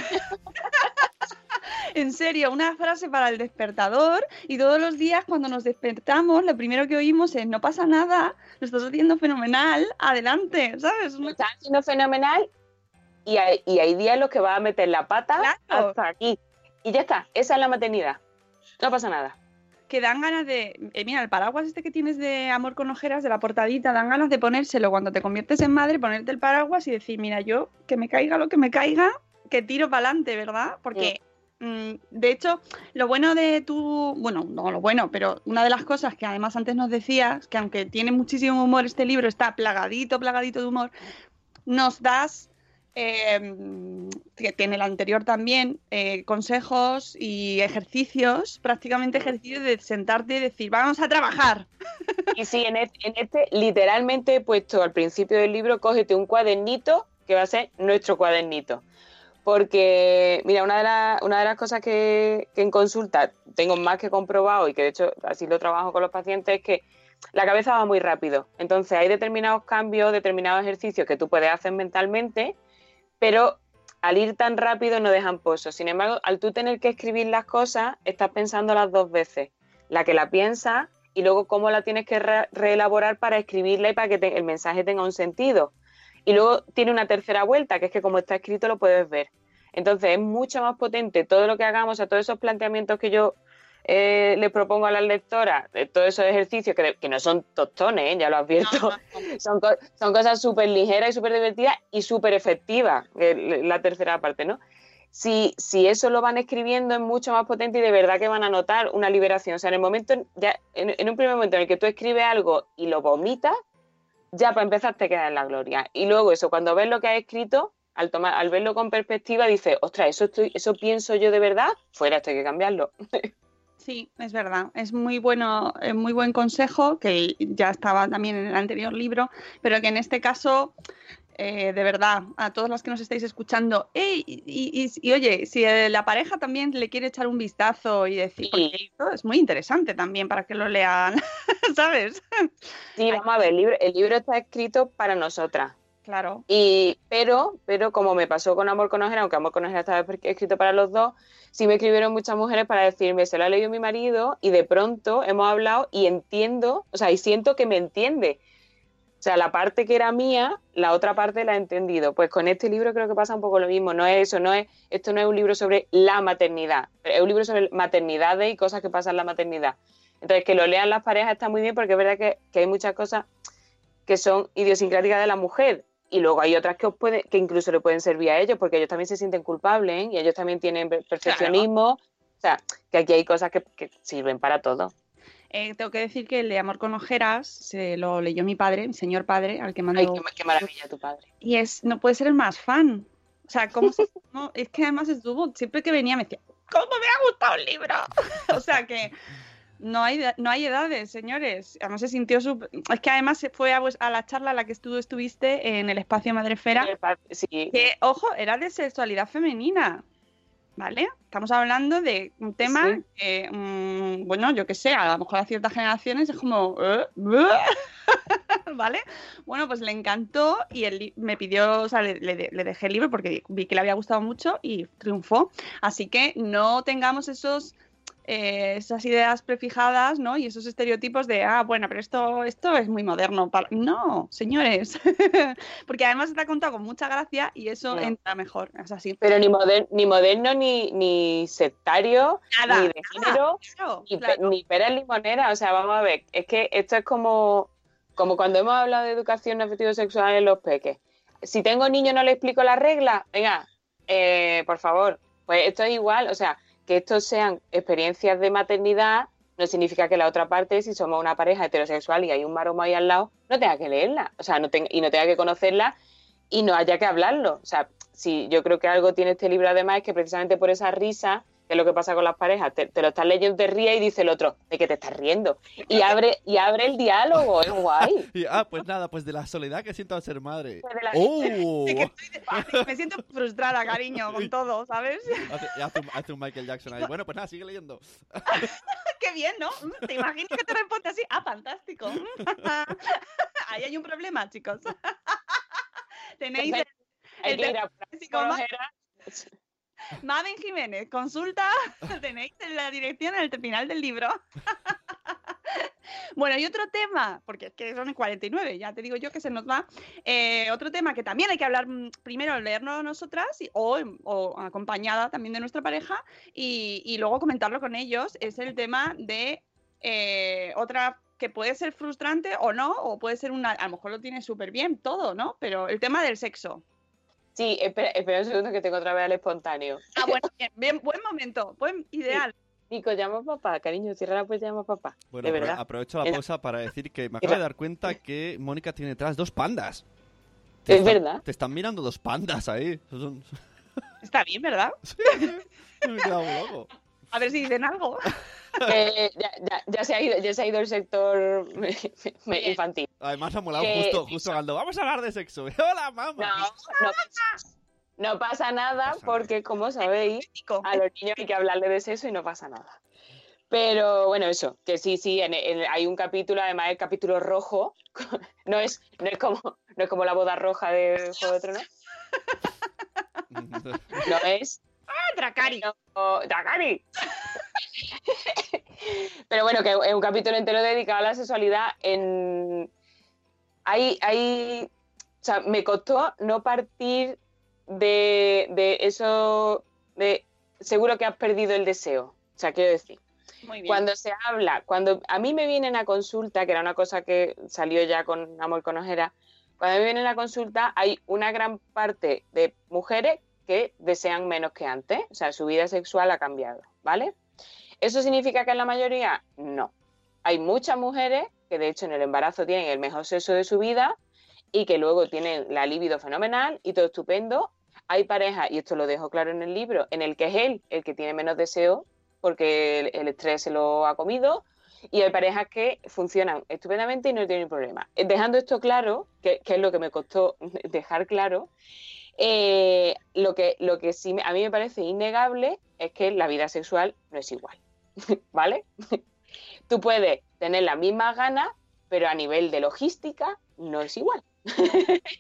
En serio, una frase para el despertador y todos los días cuando nos despertamos, lo primero que oímos es no pasa nada, lo estás haciendo fenomenal, adelante, ¿sabes? lo estás haciendo fenomenal y hay, y hay días en los que vas a meter la pata Claro. hasta aquí. Y ya está, esa es la maternidad. No pasa nada. que dan ganas de. eh, mira, el paraguas este que tienes de amor con ojeras, de la portadita, dan ganas de ponérselo cuando te conviertes en madre, ponerte el paraguas y decir, mira, yo que me caiga lo que me caiga, que tiro para adelante, ¿verdad? Porque. mm, De hecho, lo bueno de tu, bueno, no lo bueno, pero una de las cosas que además antes nos decías, que aunque tiene muchísimo humor este libro, está plagadito, plagadito de humor, nos das, eh, que tiene el anterior también, eh, consejos y ejercicios, prácticamente ejercicios de sentarte y decir, vamos a trabajar. Y sí, en este, en este literalmente he puesto al principio del libro, cógete un cuadernito que va a ser nuestro cuadernito. Porque, mira, una de, una las cosas que, que en consulta tengo más que comprobado y que de hecho así lo trabajo con los pacientes es que la cabeza va muy rápido. Entonces hay determinados cambios, determinados ejercicios que tú puedes hacer mentalmente, pero al ir tan rápido no dejan pozo. Sin embargo, al tú tener que escribir las cosas, estás pensando las dos veces. La que la piensa y luego cómo la tienes que re- reelaborar para escribirla y para que el mensaje tenga un sentido. Y luego tiene una tercera vuelta, que es que como está escrito lo puedes ver. Entonces es mucho más potente todo lo que hagamos, a todos esos planteamientos que yo eh, le propongo a las lectoras, de todos esos ejercicios que, que no son tostones, ¿eh? ya lo advierto, *laughs* son, co- son cosas súper ligeras y súper divertidas y súper efectivas, la tercera parte, ¿no? Si, si eso lo van escribiendo es mucho más potente y de verdad que van a notar una liberación. O sea, en el momento, ya, en, en un primer momento en el que tú escribes algo y lo vomitas, ya para empezar te queda en la gloria. Y luego eso, cuando ves lo que has escrito, al, tomar, al verlo con perspectiva, dices, ostras, eso, estoy, eso pienso yo de verdad, fuera, esto hay que cambiarlo. *laughs* Sí, es verdad. Es muy bueno, es muy buen consejo, que ya estaba también en el anterior libro, pero que en este caso, eh, de verdad, a todos los que nos estáis escuchando, y, y- y- y oye, si eh, la pareja también le quiere echar un vistazo y decir, porque esto es muy interesante también para que lo lean, *laughs* ¿sabes? Sí, vamos a ver, el libro, el libro está escrito para nosotras. Claro. Y, pero, pero como me pasó con Amor con Ojera, aunque Amor con Ojera estaba escrito para los dos, sí me escribieron muchas mujeres para decirme, se lo ha leído mi marido y de pronto hemos hablado y entiendo, o sea, y siento que me entiende. O sea, la parte que era mía, la otra parte la he entendido. Pues con este libro creo que pasa un poco lo mismo. No es eso, no es, esto no es un libro sobre la maternidad, es un libro sobre maternidades y cosas que pasan en la maternidad. Entonces, que lo lean las parejas está muy bien porque es verdad que, que hay muchas cosas que son idiosincráticas de la mujer. Y luego hay otras que os puede, que incluso le pueden servir a ellos, porque ellos también se sienten culpables ¿eh? y ellos también tienen per- perfeccionismo. O sea, que aquí hay cosas que, que sirven para todo. Eh, tengo que decir que el de Amor con Ojeras se lo leyó mi padre, mi señor padre, al que mando... Ay, qué, qué maravilla tu padre. Y es, no puede ser el más fan. O sea, ¿cómo se- *laughs* no, es que además estuvo, siempre que venía me decía, ¿cómo me ha gustado el libro? *laughs* o sea que no hay, no hay edades, señores. Además se sintió súper... Es que además se fue a la charla a la que tú estuviste en el espacio Madrefera, Sí, que, ojo, era de sexualidad femenina. ¿Vale? Estamos hablando de un tema Sí. que, mm, bueno, yo qué sé, a lo mejor a ciertas generaciones es como, ¿eh? *laughs* ¿vale? Bueno, pues le encantó y él me pidió, o sea, le, le- le dejé el libro porque vi que le había gustado mucho y triunfó. Así que no tengamos esos eh, esas ideas prefijadas, ¿no? Y esos estereotipos de, ah, bueno, pero esto, esto es muy moderno. para-". No, señores, *laughs* porque además está contado con mucha gracia y eso entra mejor, es así. Pero ni, moder- ni moderno, ni, ni sectario, Nada, ni de género, Claro, ni, pe- claro. ni peras limoneras. O sea, vamos a ver, es que esto es como, como cuando hemos hablado de educación afectivo-sexual en los peques. Si tengo niño no le explico las reglas, venga, eh, por favor, pues esto es igual, o sea, que estos sean experiencias de maternidad no significa que la otra parte, si somos una pareja heterosexual y hay un maromo ahí al lado, no tenga que leerla, o sea, no tenga- y no tenga que conocerla y no haya que hablarlo. O sea, si yo creo que algo tiene este libro además es que precisamente por esa risa, que es lo que pasa con las parejas, te, te lo estás leyendo, te ríes y dice el otro, ¿de qué te estás riendo? Y abre, y abre el diálogo, es guay. *laughs* Y, ah, pues nada, pues de la soledad que siento al ser madre. Pues de la- ¡Oh! Es que estoy de- Me siento frustrada, cariño, con todo, ¿sabes? *laughs* Hace, y hace un, Michael Jackson ahí. Bueno, pues nada, sigue leyendo. *laughs* Qué bien, ¿no? Mm, ¿Te imaginas que te responde así? Ah, fantástico. Ahí hay un problema, chicos. Tenéis Hay el que ir a Mamen Jiménez, consulta, *laughs* tenéis en la dirección el final del libro. *laughs* Bueno, y otro tema, porque es que son el 49, ya te digo yo que se nos va. eh, otro tema que también hay que hablar mm, primero, leerlo nosotras o, acompañada también de nuestra pareja y, y luego comentarlo con ellos, es el tema de eh, otra que puede ser frustrante o no, o puede ser una, a lo mejor lo tiene súper bien todo, ¿no? Pero el tema del sexo. Sí, espera, espera un segundo que tengo otra vez al espontáneo. Ah, *laughs* bueno, bien, bien, buen momento, buen ideal. Nico, llama a papá, cariño, cierra la puerta y llama a papá. Bueno, de verdad. aprovecho la pausa para decir que me *laughs* acabo de dar cuenta que Mónica tiene detrás dos pandas. Es verdad. Te están mirando dos pandas ahí. Son- Está bien, ¿verdad? *laughs* Me he quedado loco. A ver si dicen algo. Eh, ya, ya- ya se ha ido, ya se ha ido el sector *laughs* infantil. Además ha molado Que- justo, justo cuando vamos a hablar de sexo. *laughs* Hola, No, mamá. no, no pasa nada Pasa porque, como sabéis, a los niños hay que hablarle de sexo y no pasa nada. Pero bueno, eso, que sí, sí, en- en- hay un capítulo, además el capítulo rojo, *laughs* no es, no es como, no es como la boda roja de Juego de Tronos, no es Dracari. pero- Dracari. *laughs* Pero bueno, que es un capítulo entero dedicado a la sexualidad. En... Hay, hay... O sea, me costó no partir de, de eso, de seguro que has perdido el deseo. O sea, quiero decir, Muy bien. cuando se habla, cuando a mí me vienen a consulta, que era una cosa que salió ya con Amor con Ojera, cuando me vienen a consulta hay una gran parte de mujeres que desean menos que antes, o sea, su vida sexual ha cambiado, ¿vale? ¿Eso significa que es la mayoría? No. Hay muchas mujeres que de hecho en el embarazo tienen el mejor sexo de su vida y que luego tienen la libido fenomenal y todo estupendo. Hay parejas, y esto lo dejo claro en el libro, en el que es él el que tiene menos deseo porque el, estrés se lo ha comido y hay parejas que funcionan estupendamente y no tienen problema. Eh, Dejando esto claro, que es lo que me costó *laughs* dejar claro, eh, lo, que, lo que sí me- a mí me parece innegable es que la vida sexual no es igual, *laughs* ¿vale? *laughs* Tú puedes tener las mismas ganas, pero a nivel de logística no es igual.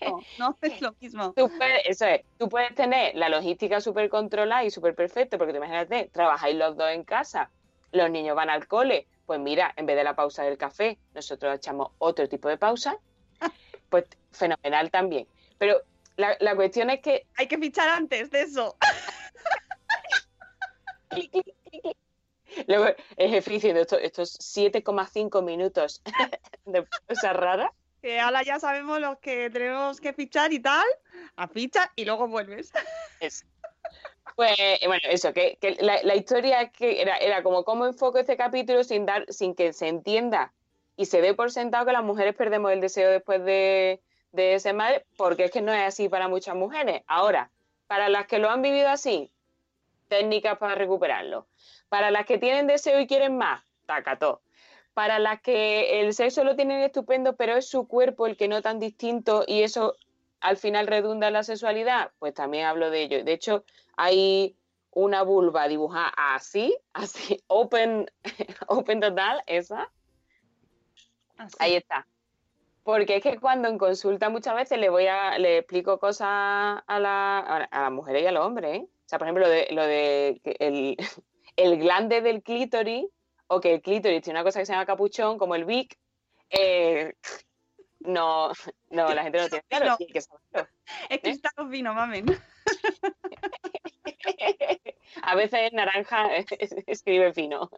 No, no es *laughs* lo mismo. Tú puedes, eso es, tú puedes tener la logística súper controlada y súper perfecta, porque tú imagínate, trabajáis los dos en casa, los niños van al cole, pues mira, en vez de la pausa del café, nosotros echamos otro tipo de pausa, pues fenomenal también. Pero la, la cuestión es que Hay que fichar antes de eso. *laughs* luego el jefe diciendo esto- estos 7,5 minutos *laughs* de pausa rara, Que ahora ya sabemos los que tenemos que fichar y tal. A ficha y luego vuelves. *laughs* es- Pues bueno, eso, que, que la, la historia que era, era como cómo enfoco este capítulo sin dar, sin que se entienda y se dé por sentado que las mujeres perdemos el deseo después de, de ser madre, porque es que no es así para muchas mujeres. Ahora, para las que lo han vivido así, técnicas para recuperarlo. Para las que tienen deseo y quieren más, tacató. Para las que el sexo lo tienen estupendo, pero es su cuerpo el que no tan distinto y eso al final redunda en la sexualidad, pues también hablo de ello. De hecho, hay una vulva dibujada así, así, open, *laughs* open total, esa, Así. ahí está. Porque es que cuando en consulta muchas veces le voy a, le explico cosas a la, a las mujeres y a los hombres, ¿eh? O sea, por ejemplo, lo de, lo de el, *laughs* el glande del clítoris o que el clítoris tiene una cosa que se llama capuchón, como el Vic, eh, *laughs* no, no, la gente no tiene claro. que saberlo. *laughs* Es que está fino, mamen. A veces naranja escribe fino.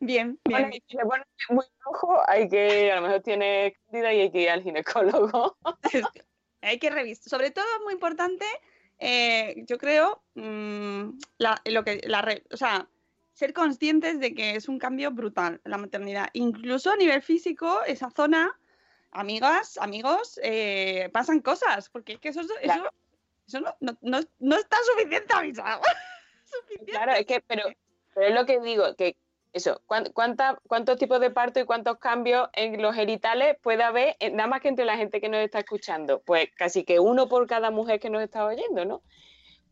Bien, bien. si le pones muy rojo, hay que, a lo mejor tiene cándida y hay que ir al ginecólogo. *laughs* hay que revisar. Sobre todo es muy importante, eh, yo creo, mm, lo que, la, o sea, ser conscientes de que es un cambio brutal la maternidad. Incluso a nivel físico, esa zona, amigas, amigos, eh, pasan cosas, porque es que eso, eso, no, no, no, está suficiente avisado. *laughs* Claro, es que, pero, pero es lo que digo, que eso, ¿cuántos tipos de parto y cuántos cambios en los genitales puede haber, nada más que entre la gente que nos está escuchando? Pues casi que uno por cada mujer que nos está oyendo, ¿no?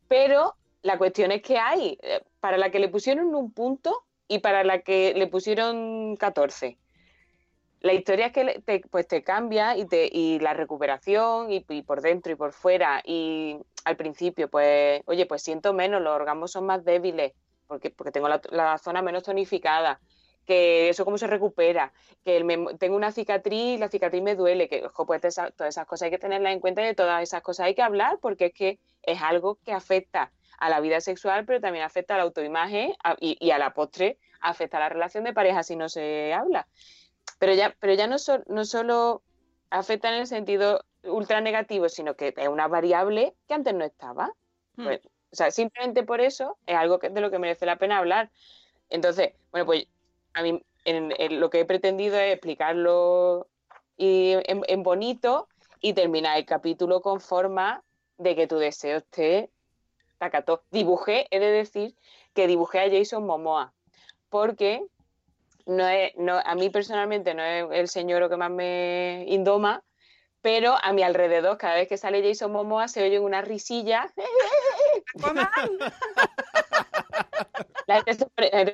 Pero la cuestión es que hay, eh, para la que le pusieron un punto y para la que le pusieron 14. La historia es que te, pues te cambia y, te, y la recuperación y, y, por dentro y por fuera y al principio pues, oye, pues siento menos, los órganos son más débiles, porque, porque tengo la, zona menos tonificada, que eso cómo se recupera, que tengo una cicatriz y la cicatriz me duele, que ojo, pues todas esas cosas hay que tenerlas en cuenta y de todas esas cosas hay que hablar porque es que es algo que afecta a la vida sexual, pero también afecta a la autoimagen y, a la postre afecta a la relación de pareja si no se habla. Pero ya, pero ya no, no solo afecta en el sentido ultra negativo, sino que es una variable que antes no estaba. Hmm. Pues, o sea, simplemente por eso es algo que, de lo que merece la pena hablar. Entonces, bueno, pues a mí en, lo que he pretendido es explicarlo y en, bonito y terminar el capítulo con forma de que tu deseo esté tacato. Dibujé, he de decir que dibujé a Jason Momoa, porque no es, no, a mí personalmente no es el señor que más me indoma, pero a mi alrededor, cada vez que sale Jason Momoa, se oye una la, gente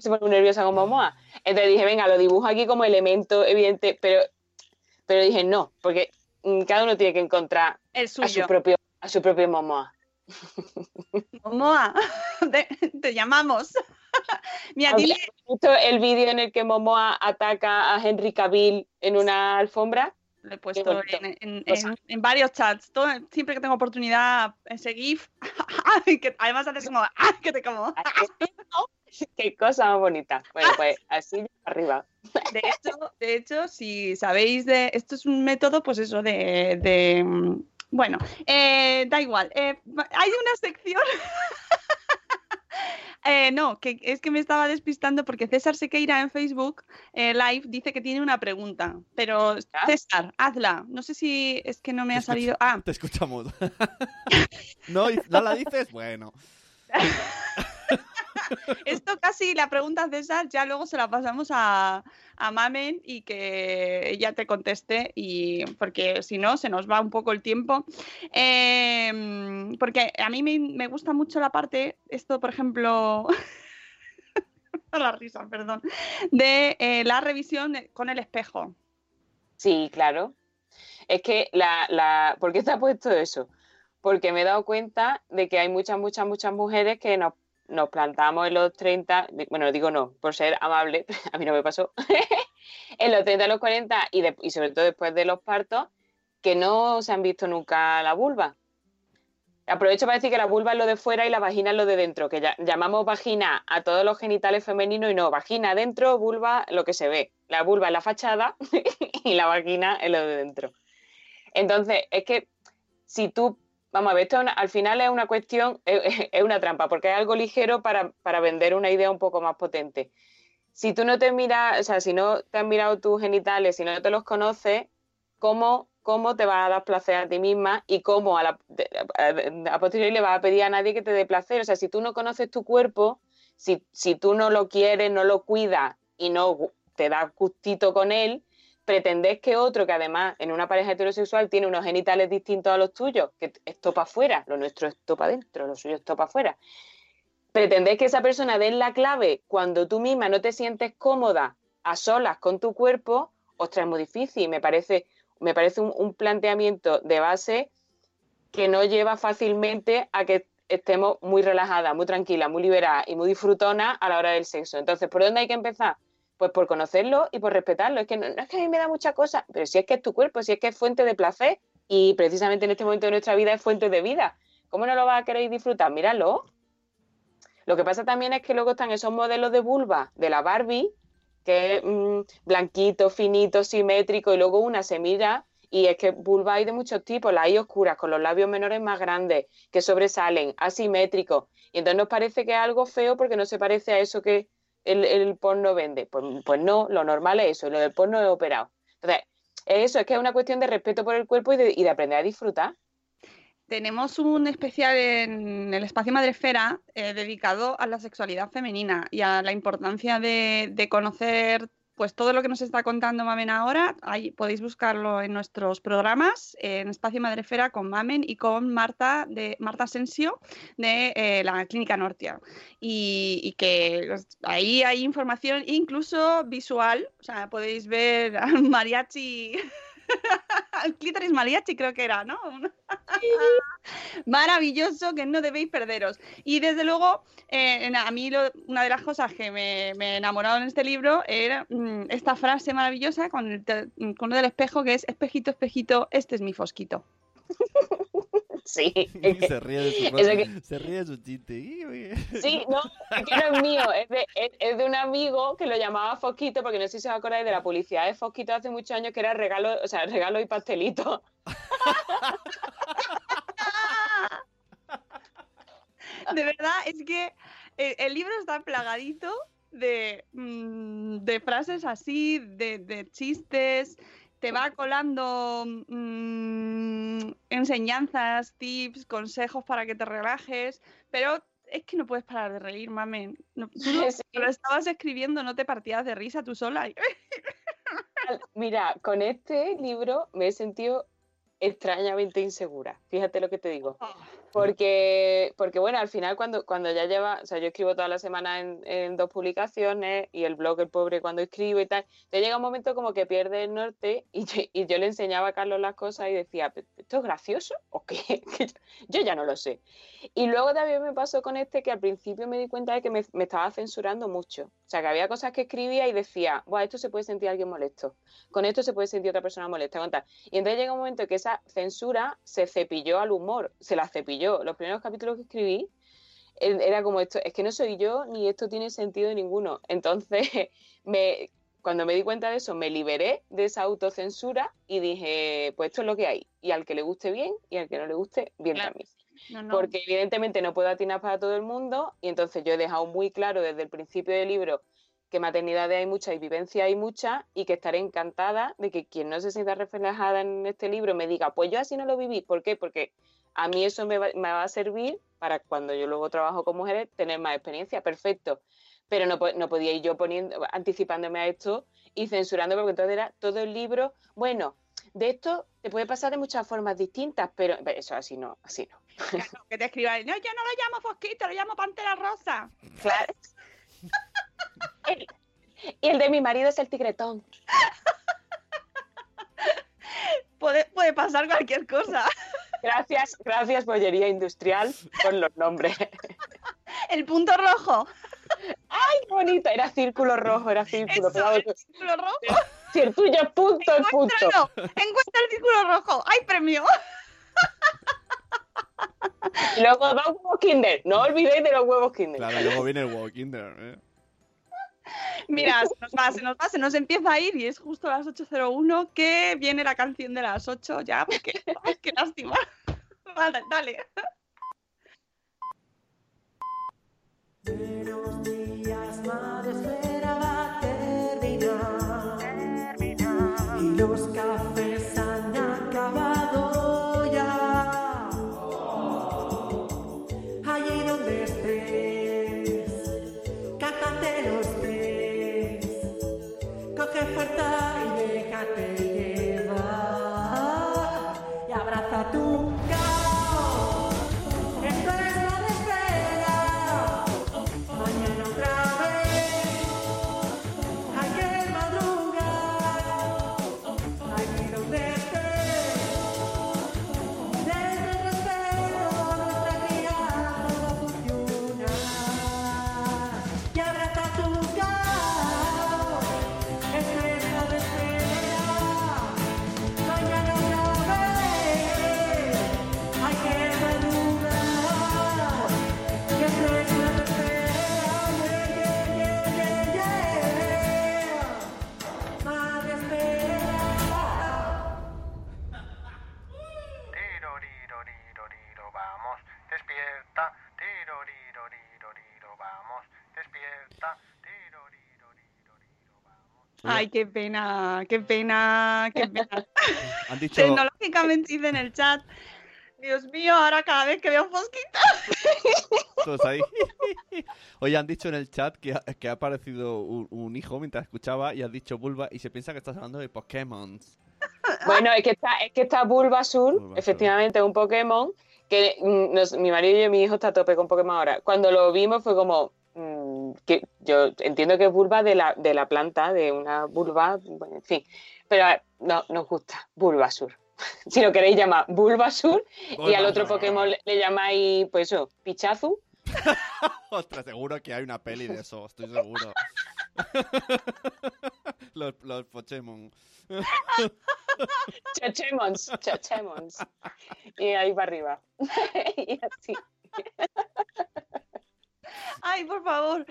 se, pone muy nerviosa con Momoa. Entonces dije, venga, lo dibujo aquí como elemento evidente, pero, pero dije, no, porque mm, cada uno tiene que encontrar a su propio, a su propio Momoa. Momoa, *laughs* te, llamamos. *laughs* Mira, dile... visto el vídeo en el que Momoa ataca a Henry Cavill en una alfombra? Lo he puesto en, varios chats. siempre que tengo oportunidad, ese GIF, *laughs* que además haces como, *laughs* que te como. *laughs* Qué cosa más bonita. Bueno, pues así arriba. De hecho, de hecho, si sabéis de. Esto es un método, pues eso, de. bueno, eh, da igual. Eh, hay una sección. Eh, no, que es que me estaba despistando porque César Sequeira en Facebook eh, Live dice que tiene una pregunta. Pero César, hazla. No sé si es que no me ha salido. Ah. Te escuchamos. *laughs* no, no la dices, bueno. *laughs* *laughs* Esto casi la pregunta César, ya luego se la pasamos a, a Mamen y que ella te conteste, y porque si no, se nos va un poco el tiempo. Em, porque a mí me, gusta mucho la parte, esto, por ejemplo. *laughs* la risa, perdón. De eh, la revisión con el espejo. Sí, claro. Es que la, la. ¿Por qué te ha puesto eso? Porque me he dado cuenta de que hay muchas, muchas, muchas mujeres que nos nos plantamos en los 30, bueno, digo no, por ser amable, *laughs* a mí no me pasó, *laughs* en los 30, los 40 y, y sobre todo después de los partos, que no se han visto nunca la vulva. Aprovecho para decir que la vulva es lo de fuera y la vagina es lo de dentro, que llamamos vagina a todos los genitales femeninos y no, vagina dentro, vulva, lo que se ve. La vulva es la fachada *laughs* y la vagina es lo de dentro. Entonces, es que si tú Vamos a ver, esto al final es una cuestión, es, una trampa, porque es algo ligero para, vender una idea un poco más potente. Si tú no te miras, o sea, si no te has mirado tus genitales, si no te los conoces, ¿cómo, cómo te vas a dar placer a ti misma y cómo a, la, a, posteriori le vas a pedir a nadie que te dé placer? O sea, si tú no conoces tu cuerpo, si, si tú no lo quieres, no lo cuidas y no te das gustito con él, pretendés que otro, que además en una pareja heterosexual tiene unos genitales distintos a los tuyos, que es topa afuera, lo nuestro es topa adentro, lo suyo es topa afuera, pretendés que esa persona dé la clave cuando tú misma no te sientes cómoda a solas con tu cuerpo, ostras, es muy difícil. Me parece, me parece un, planteamiento de base que no lleva fácilmente a que, estemos muy relajadas, muy tranquilas, muy liberadas y muy disfrutonas a la hora del sexo. Entonces, ¿por dónde hay que empezar? Pues por conocerlo y por respetarlo. Es que no, es que a mí me da mucha cosa, pero si es que es tu cuerpo, si es que es fuente de placer y precisamente en este momento de nuestra vida es fuente de vida. ¿Cómo no lo vas a querer disfrutar? Míralo. Lo que pasa también es que luego están esos modelos de vulva de la Barbie, que es mm, blanquito, finito, simétrico, y luego una semilla. Y es que vulva hay de muchos tipos, las hay oscuras, con los labios menores más grandes, que sobresalen, asimétricos. Y entonces nos parece que es algo feo porque no se parece a eso que el, porno vende. Pues, pues, no, lo normal es eso, lo del porno es operado. Entonces, eso es que es una cuestión de respeto por el cuerpo y de aprender a disfrutar tenemos un especial en el espacio Madrefera eh, dedicado a la sexualidad femenina y a la importancia de, conocer pues todo lo que nos está contando Mamen ahora. Ahí podéis buscarlo en nuestros programas, en Espacio Madrefera con Mamen y con Marta de Marta Asensio de eh, la Clínica Nortia. Y, que ahí hay información incluso visual, o sea, podéis ver a mariachi *laughs* *laughs* el clítoris mariachi creo que era, ¿no? *laughs* Maravilloso que no debéis perderos. Y desde luego, eh, a mí una de las cosas que me, me enamoraron en este libro era mm, esta frase maravillosa con, el con lo del espejo que es, espejito, espejito, este es mi fosquito. *laughs* *laughs* Sí. *laughs* se ríe de su, se ríe de su chiste. Sí, no, es que no es mío, es de, es, de, un amigo que lo llamaba Fosquito, porque no sé si os acordáis de la publicidad de Fosquito hace muchos años que era regalo, o sea, regalo y pastelito. *laughs* De verdad, es que el, libro está plagadito de, mm, de frases así, de, de chistes, te va colando mm, enseñanzas, tips, consejos para que te relajes, pero es que no puedes parar de reír, mamen. No, *laughs* lo estabas escribiendo, no te partías de risa tú sola. *laughs* Mira, con este libro me he sentido extrañamente insegura. Fíjate lo que te digo. Ah. Porque, porque bueno, al final cuando, cuando ya lleva, o sea, yo escribo toda la semana en, dos publicaciones y el blog El Pobre cuando escribo y tal, te llega un momento como que pierde el norte y yo, y yo le enseñaba a Carlos las cosas y decía, ¿esto es gracioso o qué? *laughs* yo ya no lo sé. Y luego también me pasó con este que al principio me di cuenta de que me, me estaba censurando mucho. O sea, que había cosas que escribía y decía, Buah, esto se puede sentir alguien molesto, con esto se puede sentir otra persona molesta. Y entonces llega un momento que esa censura se cepilló al humor, se la cepilló yo, los primeros capítulos que escribí, era como esto, es que no soy yo ni esto tiene sentido ninguno. Entonces, *laughs* me, cuando me di cuenta de eso, me liberé de esa autocensura y dije, pues esto es lo que hay. Y al que le guste bien y al que no le guste, bien también. Porque evidentemente no puedo atinar para todo el mundo y entonces yo he dejado muy claro desde el principio del libro que maternidades hay muchas y vivencia hay muchas y que estaré encantada de que quien no se sienta reflejada en este libro me diga, pues yo así no lo viví. ¿Por qué? Porque a mí eso me va, a servir para cuando yo luego trabajo con mujeres tener más experiencia, perfecto. Pero no, no podía ir yo poniendo, anticipándome a esto y censurándome, porque entonces era todo el libro, bueno, de esto te puede pasar de muchas formas distintas, pero eso así no, así no. que te escriban, no, yo no lo llamo Fosquito, lo llamo Pantera Rosa. Claro. *laughs* y el de mi marido es el tigretón. puede, puede pasar cualquier cosa. *laughs* Gracias, gracias, Bollería Industrial, con los nombres. *laughs* El punto rojo. ¡Ay, qué bonito! Era círculo rojo, era círculo. Eso, círculo rojo? Si el tuyo es punto, es punto. Encuentra el círculo rojo. ¡Ay, premio! Y luego dos huevos Kinder. No olvidéis de los huevos Kinder. Claro, luego viene el huevo Kinder. ¿eh? Mira, se nos va, se nos va, se nos empieza a ir y es justo a las 8.01 que viene la canción de las 8 ya, porque ay, qué lástima. Vale, dale. Buenos días, madre esfera va a terminar. Y los cafés Ay, qué pena, qué pena, qué pena. *laughs* Han dicho, Tecnológicamente dice en el chat. Dios mío, ahora cada vez que veo fosquitas. *laughs* todos ahí. *laughs* Oye, han dicho en el chat que ha, que ha aparecido un, un hijo mientras escuchaba y has dicho vulva y se piensa que estás hablando de Pokémon. Bueno, es que está, es que está Bulbasur, efectivamente, un Pokémon, que mm, nos- mi marido y mi hijo está a tope con Pokémon ahora. Cuando lo vimos fue como, que yo entiendo que es vulva de la, de la planta, de una vulva, bueno, en fin, pero eh, no nos gusta Bulbasur. *laughs* Si lo queréis llamar Bulbasur y al otro Pokémon le, le llamáis, pues eso, Pichazu, *laughs* Ostras, seguro que hay una peli de eso, estoy seguro. *laughs* los, los Pokémon. Chachemons, Chachemons. Y ahí para arriba. y así. Ay, por favor.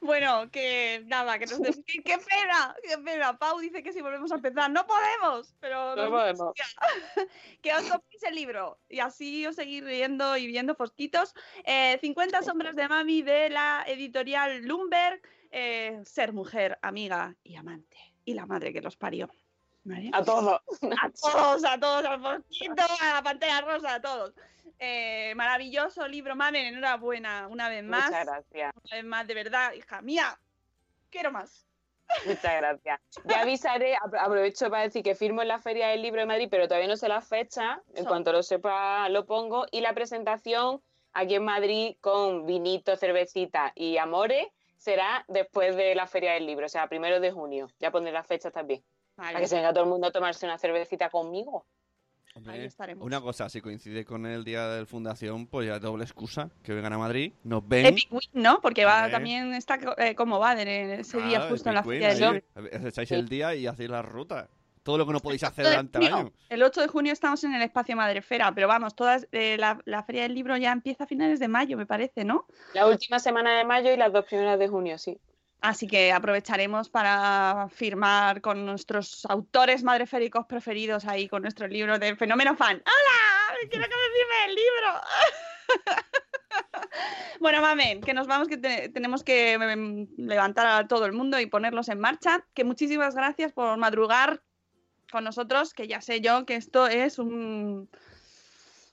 Bueno, que nada, que nos des- qué, qué pena, qué pena. Pau dice que si volvemos a empezar, no podemos, pero No podemos. *laughs* que os compréis el libro y así os seguís leyendo y viendo fosquitos. Eh, 50 sombras de mami de la editorial Lumberg. eh, ser mujer, amiga y amante. Y la madre que los parió. ¿Vale? A todo. *laughs* *laughs* A todos, a todos, al fosquito, a la pantera rosa, a todos. Eh, maravilloso libro, Mamen, enhorabuena, una vez más. Muchas gracias. Una vez más, de verdad, hija mía, quiero más. Muchas gracias. *laughs* Ya avisaré, apro- aprovecho para decir que firmo en la Feria del Libro de Madrid, pero todavía no sé la fecha. En cuanto lo sepa, lo pongo. Y la presentación aquí en Madrid con vinito, cervecita y amores será después de la Feria del Libro, o sea, primero de junio. Ya pondré la fecha también. Para que se venga todo el mundo a tomarse una cervecita conmigo. Hombre, Ahí estaremos. una cosa, si coincide con el día de fundación, pues ya doble excusa, que vengan a Madrid, nos ven. Epic Win, ¿no? Porque va, Hombre. también está eh, como va de ese día Claro, justo en la feria ahí, libro. Echáis Sí. el día y hacéis la ruta. Todo lo que no podéis hacer El 8 de durante el junio- año. El 8 de junio estamos en el espacio Madrefera, pero vamos, todas eh, la, la feria del libro ya empieza a finales de mayo, me parece, ¿no? La última semana de mayo y las dos primeras de junio, sí. Así que aprovecharemos para firmar con nuestros autores madreféricos preferidos ahí con nuestro libro de Fenómeno Fan. ¡Hola! ¡Quiero que me firme el libro! *laughs* bueno, mamen, que nos vamos, que te- tenemos que em, levantar a todo el mundo y ponerlos en marcha. Que muchísimas gracias por madrugar con nosotros, que ya sé yo que esto es un,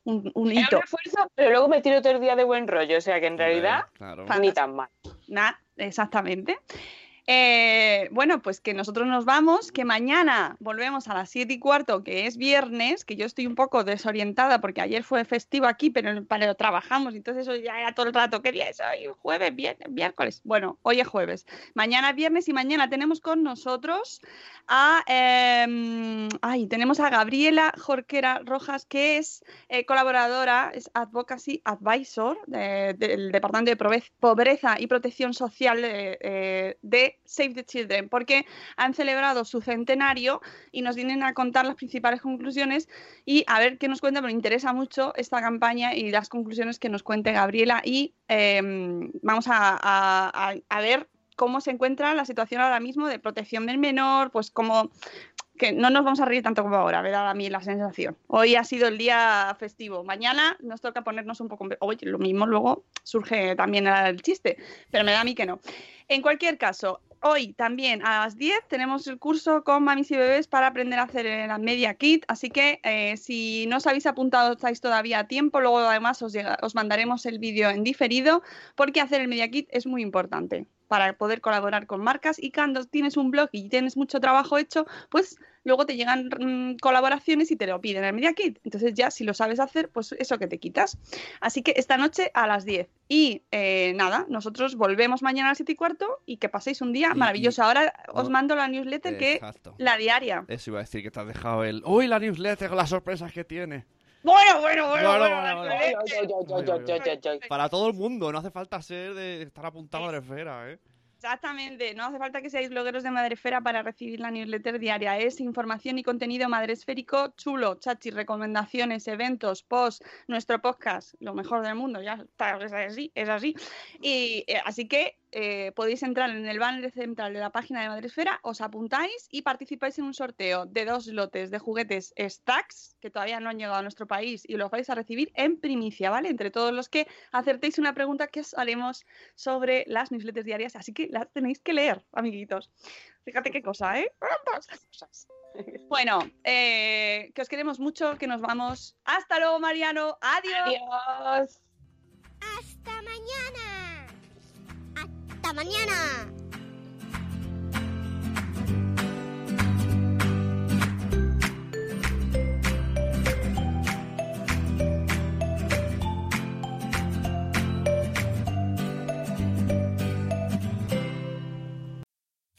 un, hito. un esfuerzo, pero luego me tiro todo el día de buen rollo, o sea que en realidad Claro. Ni tan mal. Nah, exactamente. Eh, bueno, pues que nosotros nos vamos, que mañana volvemos a las 7 y cuarto, que es viernes, que yo estoy un poco desorientada porque ayer fue festivo aquí, pero, pero trabajamos, entonces hoy ya era todo el rato, ¿qué día es hoy? Jueves, viernes, miércoles. Bueno, hoy es jueves. Mañana es viernes y mañana tenemos con nosotros a, em, ay, tenemos a Gabriela Jorquera Rojas, que es eh, colaboradora, es Advocacy Advisor de- del Departamento de Pobreza y Protección Social de, eh, de Save the Children, porque han celebrado su centenario y nos vienen a contar las principales conclusiones y a ver qué nos cuenta, me interesa mucho esta campaña y las conclusiones que nos cuente Gabriela y em, vamos a, a- ver cómo se encuentra la situación ahora mismo de protección del menor, pues cómo que no nos vamos a reír tanto como ahora, me da a mí la sensación. Hoy ha sido el día festivo, mañana nos toca ponernos un poco... Oye, lo mismo luego surge también el chiste, pero me da a mí que no. En cualquier caso, hoy también a las 10 tenemos el curso con mamis y bebés para aprender a hacer la media kit, así que eh, si no os habéis apuntado estáis todavía a tiempo, luego además os, llega- os mandaremos el vídeo en diferido porque hacer el media kit es muy importante para poder colaborar con marcas y cuando tienes un blog y tienes mucho trabajo hecho, pues luego te llegan mm, colaboraciones y te lo piden el Media Kit. Entonces ya si lo sabes hacer, pues eso que te quitas. Así que esta noche a las 10. Y eh, nada, nosotros volvemos mañana a las 7 y cuarto y que paséis un día Y- maravilloso. Ahora os no- mando la newsletter que Exacto. la diaria. Eso iba a decir que te has dejado el. ¡Uy, la newsletter con las sorpresas que tiene! Bueno, bueno, bueno, Bueno. Para todo el mundo, no hace falta ser de estar apuntado a la esfera, ¿eh? Exactamente, no hace falta que seáis blogueros de Madresfera para recibir la newsletter diaria. Es información y contenido madresférico chulo, chachi, recomendaciones, eventos, posts, nuestro podcast, lo mejor del mundo, ya está, es así, es así. Y eh, así que eh, podéis entrar en el banner central de la página de Madresfera, os apuntáis y participáis en un sorteo de dos lotes de juguetes Stacks, que todavía no han llegado a nuestro país y los vais a recibir en primicia, ¿vale? Entre todos los que acertéis una pregunta que os haremos sobre las newsletters diarias, así que las tenéis que leer, amiguitos. Fíjate qué cosa, ¿eh? *laughs* Bueno, eh, que os queremos mucho, que nos vamos. Hasta luego, Mariano. Adiós. Adiós. Hasta mañana. Mañana.